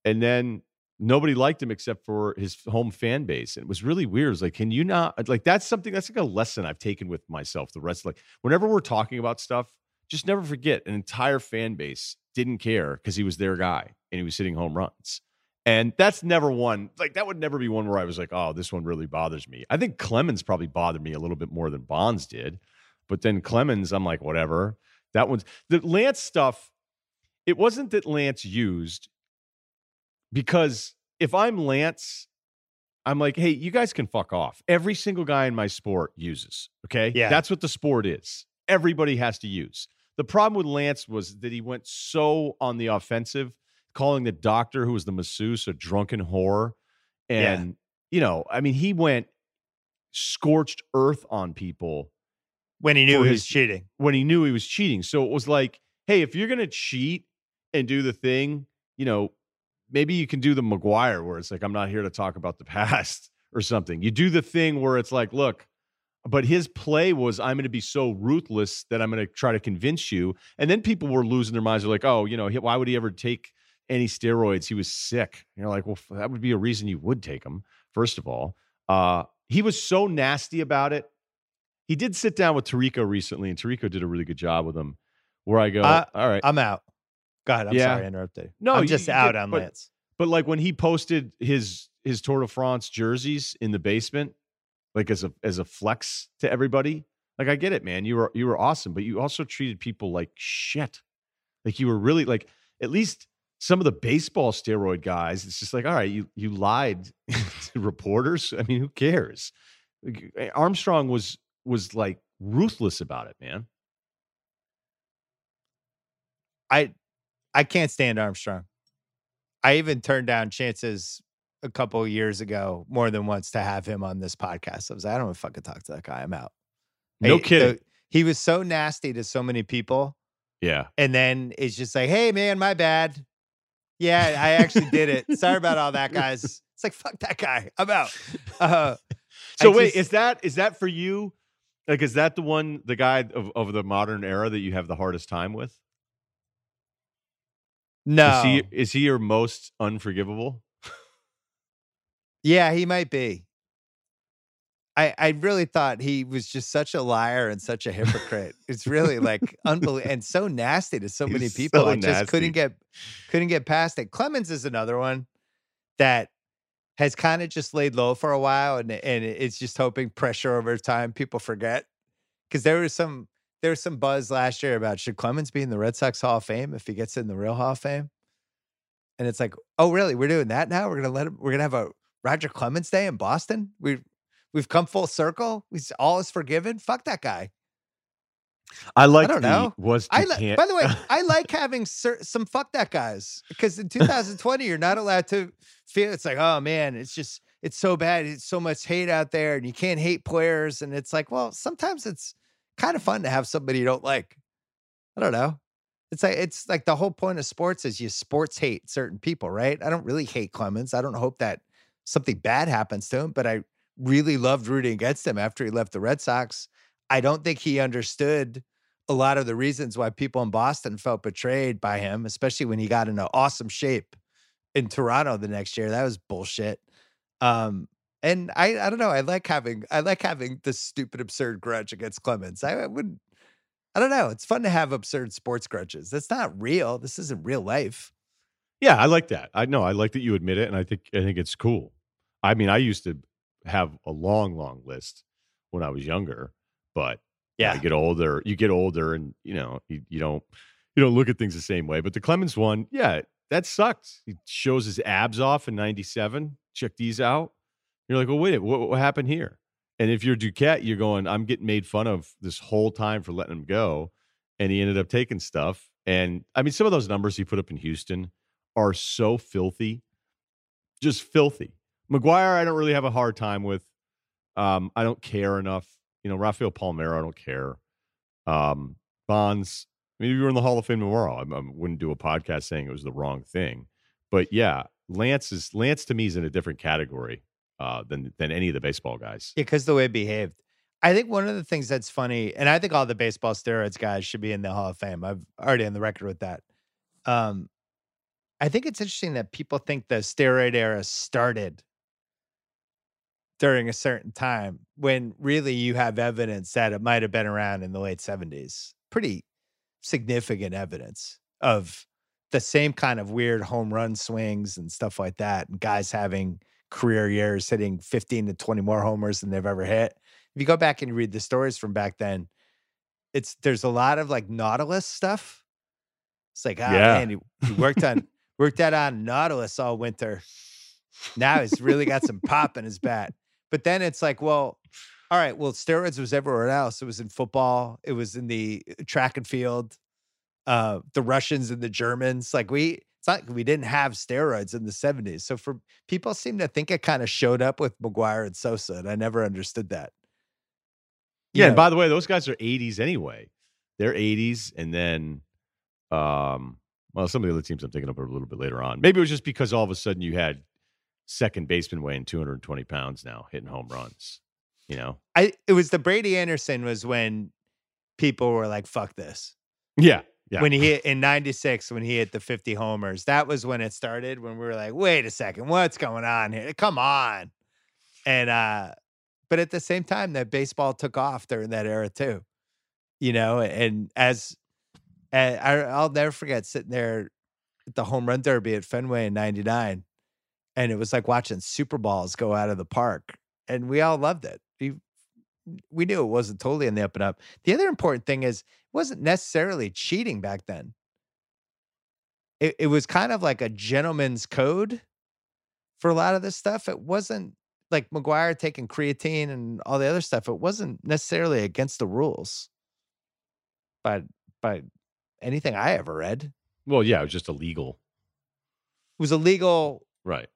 and then nobody liked him except for his home fan base. And it was really weird. It was like, can you not like that's something that's like a lesson I've taken with myself. The rest, like, whenever we're talking about stuff, just never forget an entire fan base didn't care because he was their guy and he was hitting home runs. And that's never one like that would never be one where I was like, oh, this one really bothers me. I think Clemens probably bothered me a little bit more than Bonds did. But then Clemens, I'm like, whatever. That one's the Lance stuff. It wasn't that Lance used because if I'm Lance, I'm like, hey, you guys can fuck off. Every single guy in my sport uses. Okay. Yeah. That's what the sport is. everybody has to use. The problem with Lance was that he went so on the offensive, calling the doctor who was the masseuse a drunken whore. And, yeah. you know, I mean, he went scorched earth on people when he knew he was cheating. When he knew he was cheating. So it was like, hey, if you're going to cheat and do the thing, you know, maybe you can do the McGwire where it's like, I'm not here to talk about the past or something. You do the thing where it's like, look, but his play was, I'm going to be so ruthless that I'm going to try to convince you. And then people were losing their minds. They're like, oh, you know, why would he ever take any steroids? He was sick. And you're like, well, that would be a reason you would take them, first of all. Uh, he was so nasty about it. He did sit down with Tirico recently, and Tirico did a really good job with him. Where I go, uh, all right, I'm out. God, I'm yeah. sorry I interrupted. No, I'm just you, out did, on but, Lance. But like when he posted his his Tour de France jerseys in the basement, like as a as a flex to everybody. Like I get it, man. You were you were awesome, but you also treated people like shit. Like you were really like at least some of the baseball steroid guys. It's just like, all right, you you lied to reporters. I mean, who cares? Eh, Armstrong was was like ruthless about it, man. I I can't stand Armstrong. I even turned down chances a couple years ago more than once to have him on this podcast. I was like, I don't want to fucking talk to that guy. I'm out. No hey, kidding. The, he was so nasty to so many people. Yeah. And then it's just like, hey man, my bad. Yeah, I actually did it. Sorry about all that, guys. It's like fuck that guy. I'm out. Uh, so I wait, just, is that is that for you? Like, is that the one, the guy of, of the modern era that you have the hardest time with? No. Is he, is he your most unforgivable? Yeah, he might be. I I really thought he was just such a liar and such a hypocrite. it's really like unbelievable and so nasty to so many people. So I just nasty. couldn't get couldn't get past it. Clemens is another one that has kind of just laid low for a while and and it's just hoping pressure over time people forget because there was some there was some buzz last year about should Clemens be in the Red Sox Hall of Fame if he gets in the real Hall of Fame and it's like oh really we're doing that now we're gonna let him we're gonna have a Roger Clemens Day in Boston. We've we've come full circle. We all is forgiven. Fuck that guy. I like. I don't know. Was I li- by the way, I like having cer- some fuck that guys because in 2020 you're not allowed to feel. It's like, oh man, it's just it's so bad. It's so much hate out there, and you can't hate players. And it's like, well, sometimes it's kind of fun to have somebody you don't like. I don't know. It's like it's like the whole point of sports is you sports hate certain people, right? I don't really hate Clemens. I don't hope that something bad happens to him, but I really loved rooting against him after he left the Red Sox. I don't think he understood a lot of the reasons why people in Boston felt betrayed by him, especially when he got into awesome shape in Toronto the next year. That was bullshit. Um, and I, I don't know. I like having, I like having this stupid, absurd grudge against Clemens. I, I wouldn't, I don't know. It's fun to have absurd sports grudges. That's not real. This isn't real life. Yeah, I like that. I know. I like that you admit it, and I think I think it's cool. I mean, I used to have a long, long list when I was younger, but yeah, you get older, you get older, and you know, you, you don't you don't look at things the same way. But the Clemens one, yeah, that sucked. He shows his abs off in '97. Check these out. You're like, well, wait, what, what happened here? And if you're Duquette, you're going, I'm getting made fun of this whole time for letting him go. And he ended up taking stuff. And I mean, some of those numbers he put up in Houston are so filthy, just filthy. McGwire, I don't really have a hard time with. Um, I don't care enough. You know, Rafael Palmeiro, I don't care. Um, Bonds, maybe you were in the Hall of Fame tomorrow. I, I wouldn't do a podcast saying it was the wrong thing. But yeah, Lance is Lance to me is in a different category uh, than than any of the baseball guys. Yeah, because the way it behaved. I think one of the things that's funny, and I think all the baseball steroids guys should be in the Hall of Fame. I've already on the record with that. Um, I think it's interesting that people think the steroid era started during a certain time when really you have evidence that it might have been around in the late 70s. Pretty significant evidence of the same kind of weird home run swings and stuff like that. And guys having career years hitting 15 to 20 more homers than they've ever hit. If you go back and read the stories from back then, it's there's a lot of like Nautilus stuff. It's like, ah, yeah. man, he, he worked on worked that on Nautilus all winter. Now he's really got some pop in his bat. But then it's like, well, All right. Well, steroids was everywhere else. It was in football. It was in the uh, track and field. Uh, the Russians and the Germans. Like we, it's not we didn't have steroids in the '70s. So for people seem to think it kind of showed up with McGwire and Sosa, and I never understood that. You Yeah, know, and by the way, those guys are 80s anyway. They're 80s, and then, um, well, some of the other teams I'm thinking of a little bit later on. Maybe it was just because all of a sudden you had second baseman weighing 220 pounds now hitting home runs. You know? I it was the Brady Anderson was when people were like, "Fuck this." Yeah, yeah. When he hit in '96, when he hit the 50 homers, that was when it started. When we were like, "Wait a second, what's going on here? Come on!" And uh, but at the same time, that baseball took off during that era too. You know, and as, and I, I'll never forget sitting there at the home run derby at Fenway in '99, and it was like watching Super Balls go out of the park, and we all loved it. We, we knew it wasn't totally in the up and up. The other important thing is it wasn't necessarily cheating back then. It, it was kind of like a gentleman's code for a lot of this stuff. It wasn't like McGwire taking creatine and all the other stuff. It wasn't necessarily against the rules. But by anything I ever read, well, yeah, it was just illegal. It was illegal Right.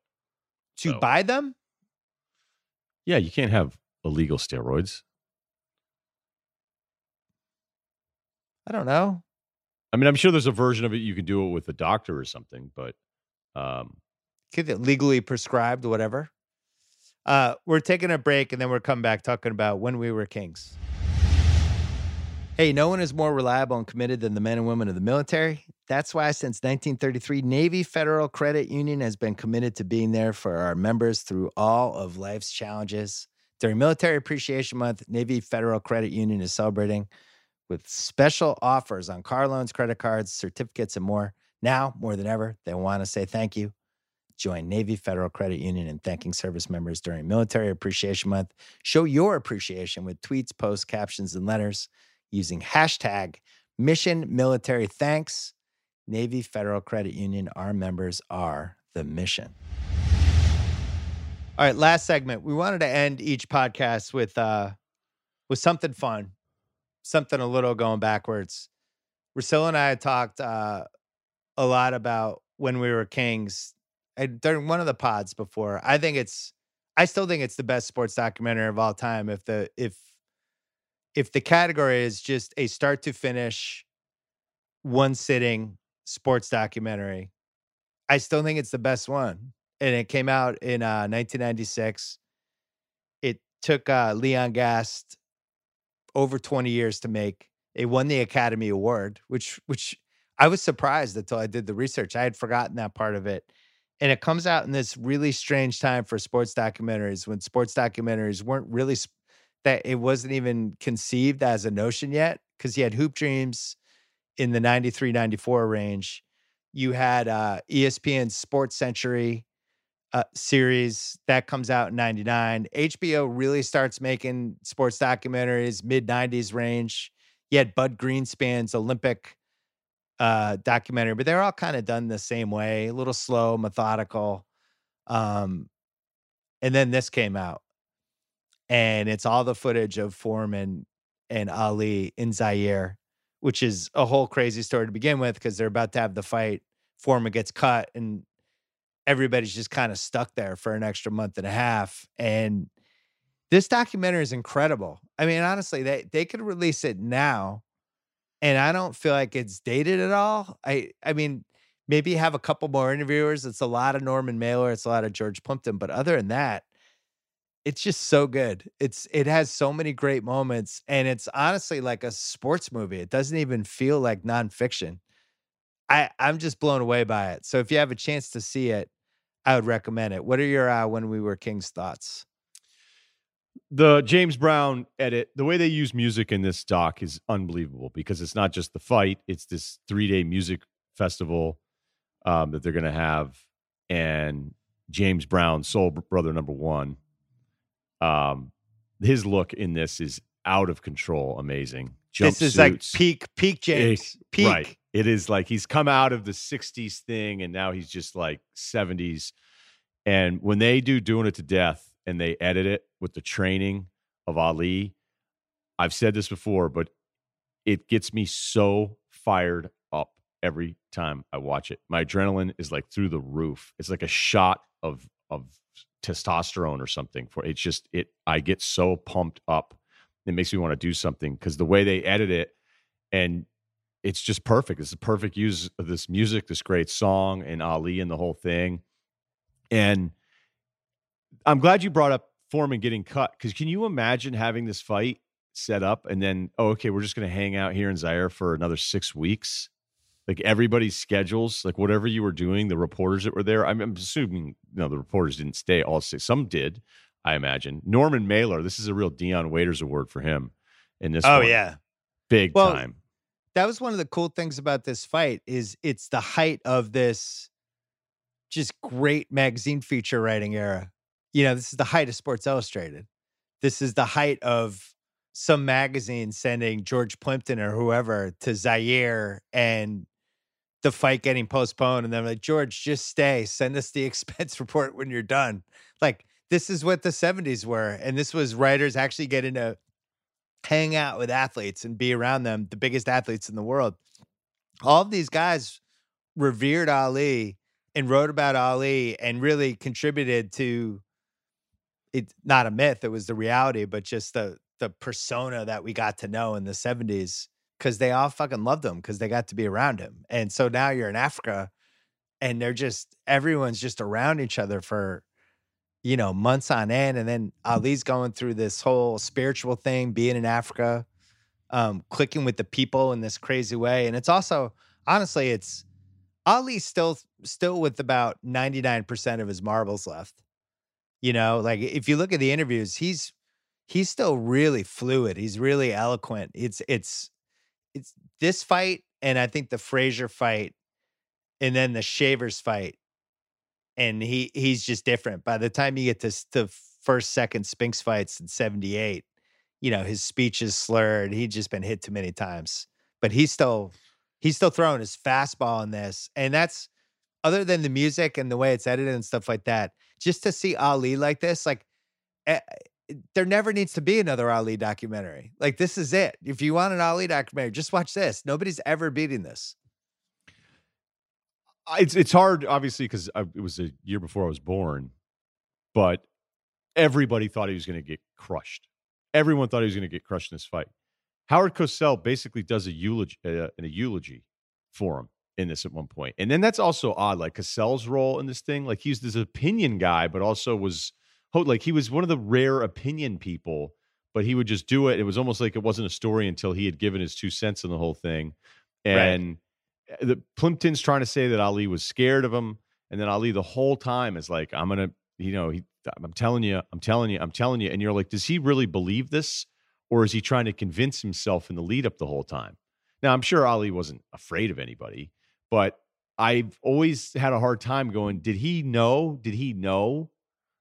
To So- buy them. Yeah, you can't have illegal steroids. I don't know. I mean, I'm sure there's a version of it you can do it with a doctor or something, but um, Get it legally prescribed, whatever. Uh, we're taking a break and then we're coming back talking about when we were kings. Hey, no one is more reliable and committed than the men and women of the military. That's why, since 1933, Navy Federal Credit Union has been committed to being there for our members through all of life's challenges. During Military Appreciation Month, Navy Federal Credit Union is celebrating with special offers on car loans, credit cards, certificates, and more. Now, more than ever, they want to say thank you. Join Navy Federal Credit Union in thanking service members during Military Appreciation Month. Show your appreciation with tweets, posts, captions, and letters using hashtag Mission Military Thanks. Navy Federal Credit Union, our members are the mission. All right, last segment. We wanted to end each podcast with uh with something fun, something a little going backwards. Russillo and I had talked uh, a lot about when we were kings I, during one of the pods before. I think it's, I still think it's the best sports documentary of all time. If the if if the category is just a start to finish, one sitting sports documentary, I still think it's the best one. And it came out in uh, 1996. It took uh, Leon Gast over 20 years to make. It won the Academy Award, which which I was surprised until I did the research. I had forgotten that part of it. And it comes out in this really strange time for sports documentaries when sports documentaries weren't really sp- that it wasn't even conceived as a notion yet because he had Hoop Dreams in the 93 94 range. You had uh, ESPN's Sports Century uh, series that comes out in 99. HBO really starts making sports documentaries mid 90s range. You had Bud Greenspan's Olympic uh, documentary, but they're all kind of done the same way, a little slow, methodical. Um, and then this came out, and it's all the footage of Foreman and Ali in Zaire, which is a whole crazy story to begin with because they're about to have the fight. Foreman gets cut, and everybody's just kind of stuck there for an extra month and a half. And this documentary is incredible. I mean, honestly, they they could release it now, and I don't feel like it's dated at all. I I mean, maybe have a couple more interviewers. It's a lot of Norman Mailer, it's a lot of George Plimpton, but other than that, it's just so good. It's it has so many great moments, and it's honestly like a sports movie. It doesn't even feel like nonfiction. I I'm just blown away by it. So if you have a chance to see it, I would recommend it. What are your uh, when we were kings thoughts? the James Brown edit, the way they use music in this doc is unbelievable because it's not just the fight; it's this three-day music festival um, that they're going to have, and James Brown, Soul Brother Number One. Um, his look in this is out of control, amazing. This is like peak peak James. Peak. Right. It is like he's come out of the 60s thing and now he's just like 70s. And when they do doing it to death and they edit it with the training of Ali. I've said this before, but it gets me so fired up every time I watch it. My adrenaline is like through the roof. It's like a shot of of testosterone or something for it's just it I get so pumped up. It makes me want to do something because the way they edit it and it's just perfect. It's a perfect use of this music, this great song, and Ali and the whole thing. And I'm glad you brought up Foreman getting cut because can you imagine having this fight set up and then, oh, okay, we're just going to hang out here in Zaire for another six weeks? Like everybody's schedules, like whatever you were doing, the reporters that were there. I'm, I'm assuming, you know, the reporters didn't stay all six. Some did, I imagine. Norman Mailer, this is a real Dion Waiters award for him in this. Oh one. yeah, big Well, time. that was one of the cool things about this fight is it's the height of this just great magazine feature writing era. You know, this is the height of Sports Illustrated. This is the height of some magazine sending George Plimpton or whoever to Zaire and the fight getting postponed. And then they're like, George, just stay. Send us the expense report when you're done. Like, this is what the 70s were. And this was writers actually getting to hang out with athletes and be around them, the biggest athletes in the world. All of these guys revered Ali and wrote about Ali and really contributed to it not a myth, it was the reality, but just the the persona that we got to know in the 70s because they all fucking loved him because they got to be around him. And so now you're in Africa and they're just everyone's just around each other for you know months on end and then ali's going through this whole spiritual thing being in africa um clicking with the people in this crazy way and it's also honestly it's ali's still still with about 99% of his marbles left you know like if you look at the interviews he's he's still really fluid he's really eloquent it's it's it's this fight and i think the frazier fight and then the shavers fight and he he's just different. By the time you get to the first, second Spinks fights in '78, you know his speech is slurred. He'd just been hit too many times, but he's still he's still throwing his fastball in this, and that's other than the music and the way it's edited and stuff like that. Just to see Ali like this, like eh, there never needs to be another Ali documentary. Like this is it. If you want an Ali documentary, just watch this. Nobody's ever beating this. It's it's hard obviously because it was a year before I was born, but everybody thought he was going to get crushed. Everyone thought he was going to get crushed in this fight. Howard Cosell basically does a eulogy, uh, a eulogy for him in this at one point, and then that's also odd. Like Cosell's role in this thing, like he's this opinion guy, but also was like he was one of the rare opinion people. But he would just do it. It was almost like it wasn't a story until he had given his two cents in the whole thing, Right. and eh, the Plimpton's trying to say that Ali was scared of him, and then Ali the whole time is like, "I'm gonna, you know, he, I'm telling you, I'm telling you, I'm telling you," and you're like, does he really believe this, or is he trying to convince himself in the lead up the whole time? Now, I'm sure Ali wasn't afraid of anybody, but I've always had a hard time going, did he know? Did he know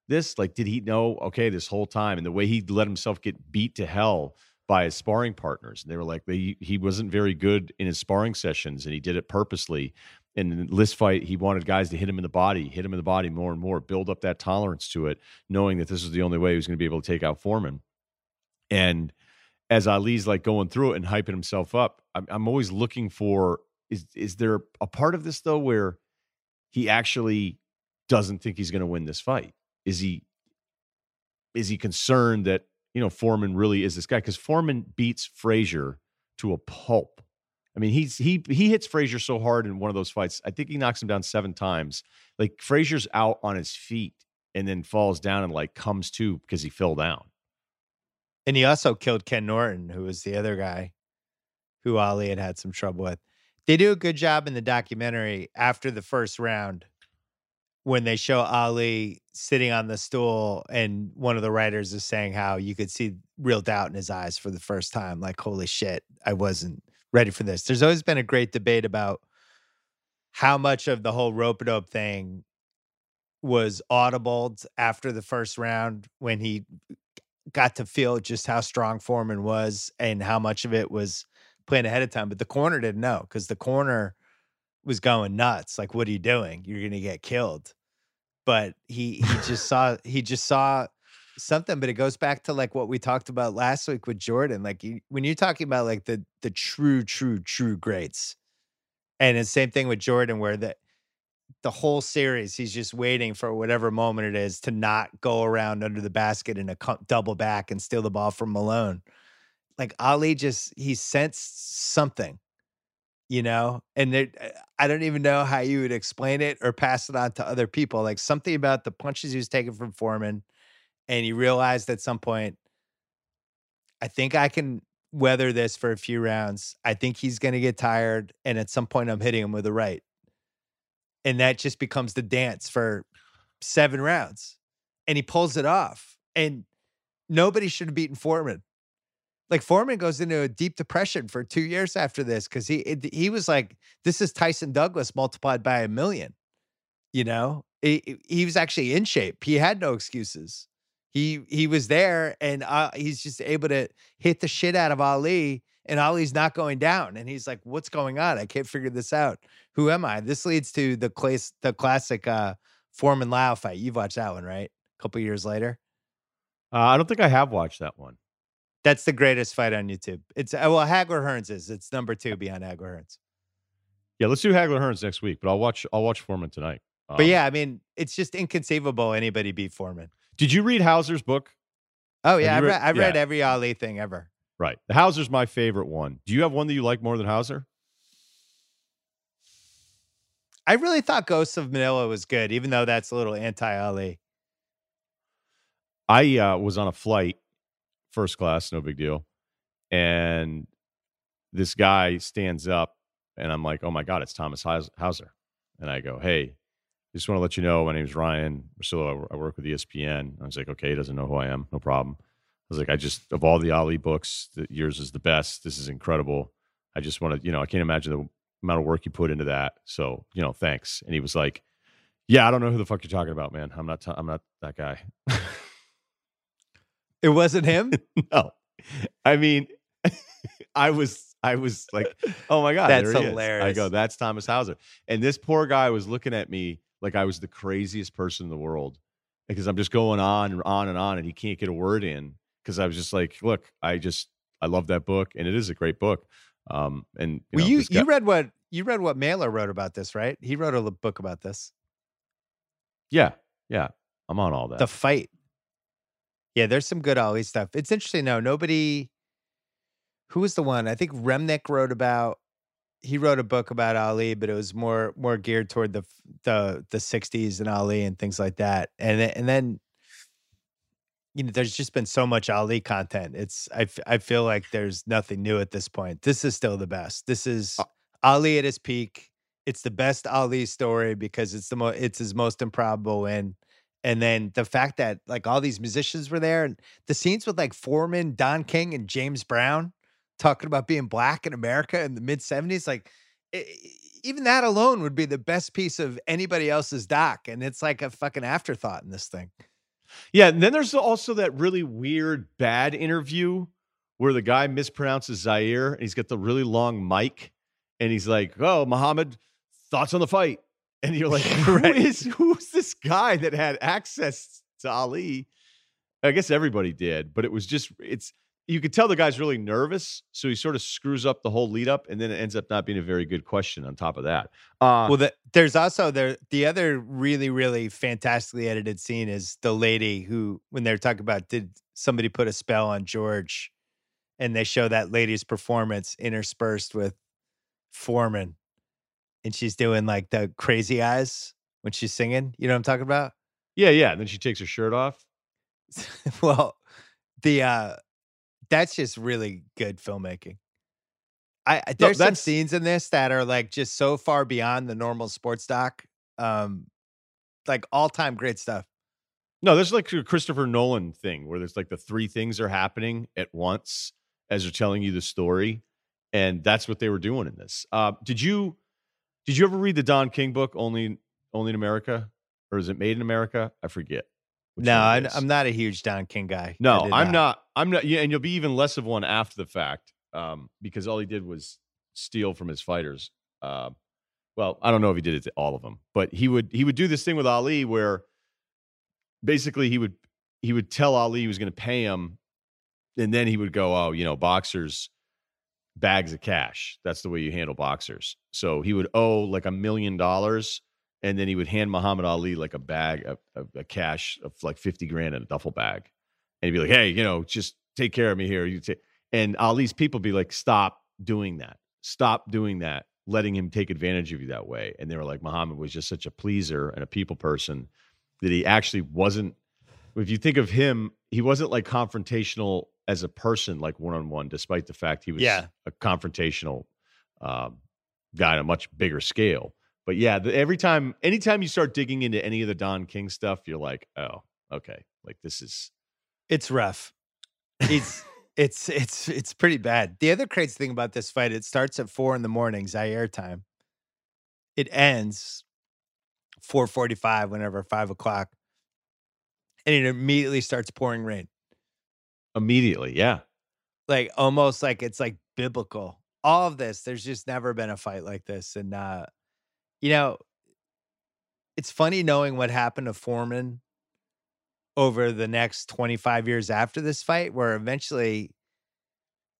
this? Like, did he know? Okay, this whole time, and the way he let himself get beat to hell by his sparring partners. And they were like, they, he wasn't very good in his sparring sessions and he did it purposely. And in this fight, he wanted guys to hit him in the body, hit him in the body more and more, build up that tolerance to it, knowing that this was the only way he was going to be able to take out Foreman. And as Ali's like going through it and hyping himself up, I'm, I'm always looking for is is there a part of this though where he actually doesn't think he's going to win this fight? Is he is he concerned that you know Foreman really is this guy? Because Foreman beats Frazier to a pulp. I mean, he's he he hits Frazier so hard in one of those fights. I think he knocks him down seven times. Like Frazier's out on his feet and then falls down and like comes to because he fell down. And he also killed Ken Norton, who was the other guy who Ali had had some trouble with. They do a good job in the documentary after the first round when they show Ali sitting on the stool and one of the writers is saying how you could see real doubt in his eyes for the first time like holy shit I wasn't ready for this. There's always been a great debate about how much of the whole rope dope thing was audible after the first round when he got to feel just how strong Foreman was and how much of it was planned ahead of time. But the corner didn't know because the corner was going nuts. Like, what are you doing? You're gonna get killed. But he he just saw he just saw something, but it goes back to like what we talked about last week with Jordan. Like you, when you're talking about like the the true, true, true greats, and the same thing with Jordan, where the the whole series he's just waiting for whatever moment it is to not go around under the basket and a double back and steal the ball from Malone. Like Ali just he sensed something, you know, and there, uh, I don't even know how you would explain it or pass it on to other people. Like something about the punches he was taking from Foreman and he realized at some point, I think I can weather this for a few rounds. I think he's going to get tired. And at some point, I'm hitting him with a right. And that just becomes the dance for seven rounds. And he pulls it off. And nobody should have beaten Foreman. Like Foreman goes into a deep depression for two years after this because he it, he was like, "This is Tyson Douglas multiplied by a million. You know, he, he was actually in shape. He had no excuses. He he was there and uh, he's just able to hit the shit out of Ali and Ali's not going down. And he's like what's going on? I can't figure this out. Who am I? This leads to the class the classic uh Foreman Lyle fight. You've watched that one right? A couple years later? Uh, I don't think I have watched that one that's the greatest fight on YouTube it's uh, well Hagler Hearns is it's number 2 behind Hagler Hearns yeah let's do Hagler Hearns next week but I'll watch I'll watch Foreman tonight um, but yeah I mean it's just inconceivable anybody beat Foreman did you read Hauser's book? Oh yeah, I read, read, I read yeah. every Ali thing ever. Right. The Hauser's my favorite one. Do you have one that you like more than Hauser? I really thought Ghosts of Manila was good, even though that's a little anti Ali. I uh, was on a flight, first class, no big deal, and this guy stands up, and I'm like, "Oh my god, it's Thomas Hauser!" And I go, "Hey, just want to let you know my name is Ryen Russillo. I work with ESPN. I was like, okay, he doesn't know who I am. No problem. I was like, I just, of all the Ali books, yours is the best. This is incredible. I just want to, you know, I can't imagine the amount of work you put into that. So, you know, thanks. And he was like, yeah, I don't know who the fuck you're talking about, man. I'm not, t- I'm not that guy. it wasn't him? no. I mean, I was, I was like, oh my God. That's hilarious. I go, that's Thomas Hauser. And this poor guy was looking at me like I was the craziest person in the world because I'm just going on and on and on, and he can't get a word in because I was just like, look, I just I love that book, and it is a great book. Um, and you, well, know, you, guy- you read what you read what Mailer wrote about this, right? He wrote a book about this. Yeah, yeah, I'm on all that. The fight. Yeah, there's some good Ali stuff. It's interesting. No, nobody. Who was the one? I think Remnick wrote about he wrote a book about Ali, but it was more more geared toward the the the '60s and Ali and things like that. And then, and then, you know, there's just been so much Ali content. It's I I feel like there's nothing new at this point. This is still the best. This is uh Ali at his peak. It's the best Ali story because it's the mo- it's his most improbable win. And then the fact that like all these musicians were there and the scenes with like Foreman, Don King, and James Brown talking about being black in America in the mid 70s. Like, it, even that alone would be the best piece of anybody else's doc. And it's like a fucking afterthought in this thing. Yeah. And then there's also that really weird bad interview where the guy mispronounces Zaire and he's got the really long mic and he's like, Oh, Muhammad, thoughts on the fight. And you're like, who is who's this guy that had access to Ali? I guess everybody did, but it was just it's you could tell the guy's really nervous, so he sort of screws up the whole lead up, and then it ends up not being a very good question. On top of that, uh, well, the, there's also there the other really really fantastically edited scene is the lady who, when they're talking about did somebody put a spell on George, and they show that lady's performance interspersed with Foreman, and she's doing like the crazy eyes when she's singing. You know what I'm talking about? Yeah, yeah. And then she takes her shirt off. well, the uh that's just really good filmmaking. I there's no, some scenes in this that are like just so far beyond the normal sports doc. Um, like all time great stuff. No, there's like a Christopher Nolan thing where there's like the three things are happening at once as they're telling you the story, and that's what they were doing in this. Uh, did you did you ever read the Don King book Only Only in America, or is it Made in America? I forget. No, I, am not a huge Don King guy. No, I'm not. not. I'm not. Yeah, and you'll be even less of one after the fact, um, because all he did was steal from his fighters. Uh, well, I don't know if he did it to all of them, but he would he would do this thing with Ali where basically he would he would tell Ali he was going to pay him, and then he would go, "Oh, you know, boxers." Bags of cash. That's the way you handle boxers. So he would owe like a million dollars and then he would hand Muhammad Ali like a bag of, cash of like 50 grand in a duffel bag. And he'd be like, hey, you know, just take care of me here. You take and Ali's people be like, stop doing that. Stop doing that, letting him take advantage of you that way. And they were like, Muhammad was just such a pleaser and a people person that he actually wasn't. If you think of him, he wasn't like confrontational as a person, like one on one, despite the fact he was yeah. a confrontational um, guy on a much bigger scale. But yeah, the, every time, anytime you start digging into any of the Don King stuff, you're like, oh, okay, like this is. It's rough. It's it's it's it's pretty bad. The other crazy thing about this fight, it starts at four in the morning, Zaire time. It ends four forty five, whenever five o'clock, and it immediately starts pouring rain immediately. Yeah. Like almost like it's like biblical. All of this, there's just never been a fight like this. And uh, you know, it's funny knowing what happened to Foreman over the next 25 years after this fight, where eventually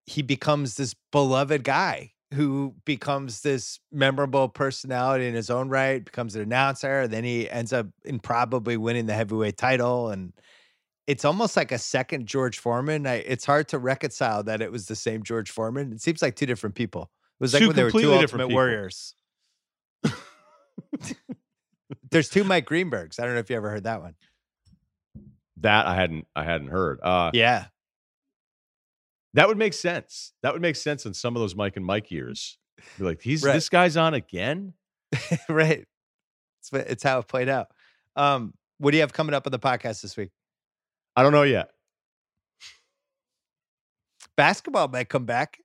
he becomes this beloved guy who becomes this memorable personality in his own right, becomes an announcer, then he ends up in probably winning the heavyweight title and it's almost like a second George Foreman. I, it's hard to reconcile that it was the same George Foreman. It seems like two different people. It was like two when they were two Ultimate. Warriors. There's two Mike Greenbergs. I don't know if you ever heard that one. That I hadn't I hadn't heard. Uh, yeah. That would make sense. That would make sense in some of those Mike and Mike years. Be like, he's right. this guy's on again. right. It's, it's how it played out. Um, what do you have coming up on the podcast this week? I don't know yet. Basketball might come back.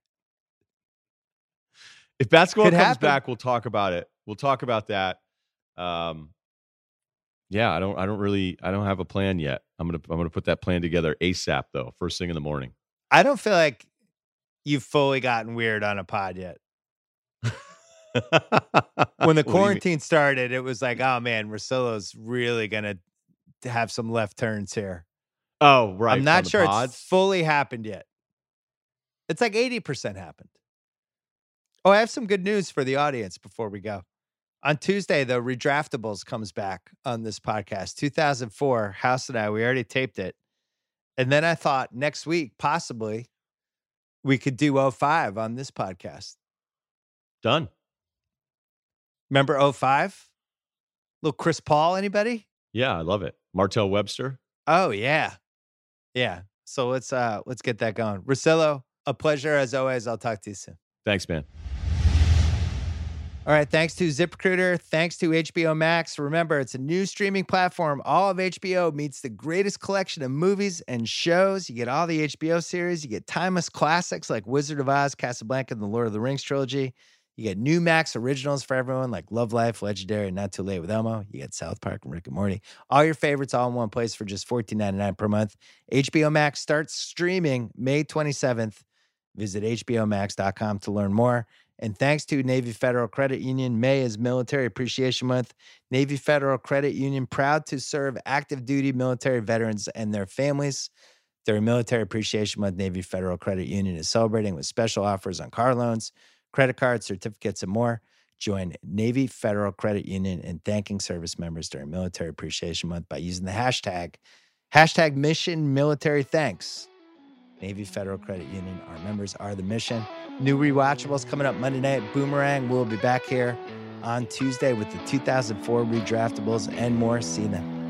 If basketball Could comes happen. back, we'll talk about it. We'll talk about that. Um, yeah, I don't. I don't really. I don't have a plan yet. I'm gonna. I'm gonna put that plan together asap though. First thing in the morning. I don't feel like you've fully gotten weird on a pod yet. when the quarantine started, it was like, oh man, Russillo's really gonna have some left turns here. Oh, right. I'm not sure pods. it's fully happened yet. It's like 80% happened. Oh, I have some good news for the audience before we go. On Tuesday, the Redraftables comes back on this podcast. 2004, House and I, we already taped it. And then I thought next week, possibly, we could do 05 on this podcast. Done. Remember 05? Little Chris Paul, anybody? Yeah, I love it. Martell Webster. Oh, yeah. Yeah. So let's uh let's get that going. Russillo, a pleasure as always. I'll talk to you soon. Thanks, man. All right. Thanks to ZipRecruiter. Thanks to HBO Max. Remember, it's a new streaming platform. All of HBO meets the greatest collection of movies and shows. You get all the HBO series. You get timeless classics like Wizard of Oz, Casablanca, and the Lord of the Rings trilogy. You get new Max originals for everyone like Love Life, Legendary, and Not Too Late with Elmo. You get South Park and Rick and Morty. All your favorites all in one place for just $14.99 per month. HBO Max starts streaming May 27th. Visit HBOMax.com to learn more. And thanks to Navy Federal Credit Union, May is Military Appreciation Month. Navy Federal Credit Union proud to serve active duty military veterans and their families. During Military Appreciation Month, Navy Federal Credit Union is celebrating with special offers on car loans credit cards, certificates, and more. Join Navy Federal Credit Union in thanking service members during Military Appreciation Month by using the hashtag hashtag Mission Military Thanks. Navy Federal Credit Union, our members are the mission. New rewatchables coming up Monday night. Boomerang. We'll be back here on Tuesday with the 2004 redraftables and more. See you then.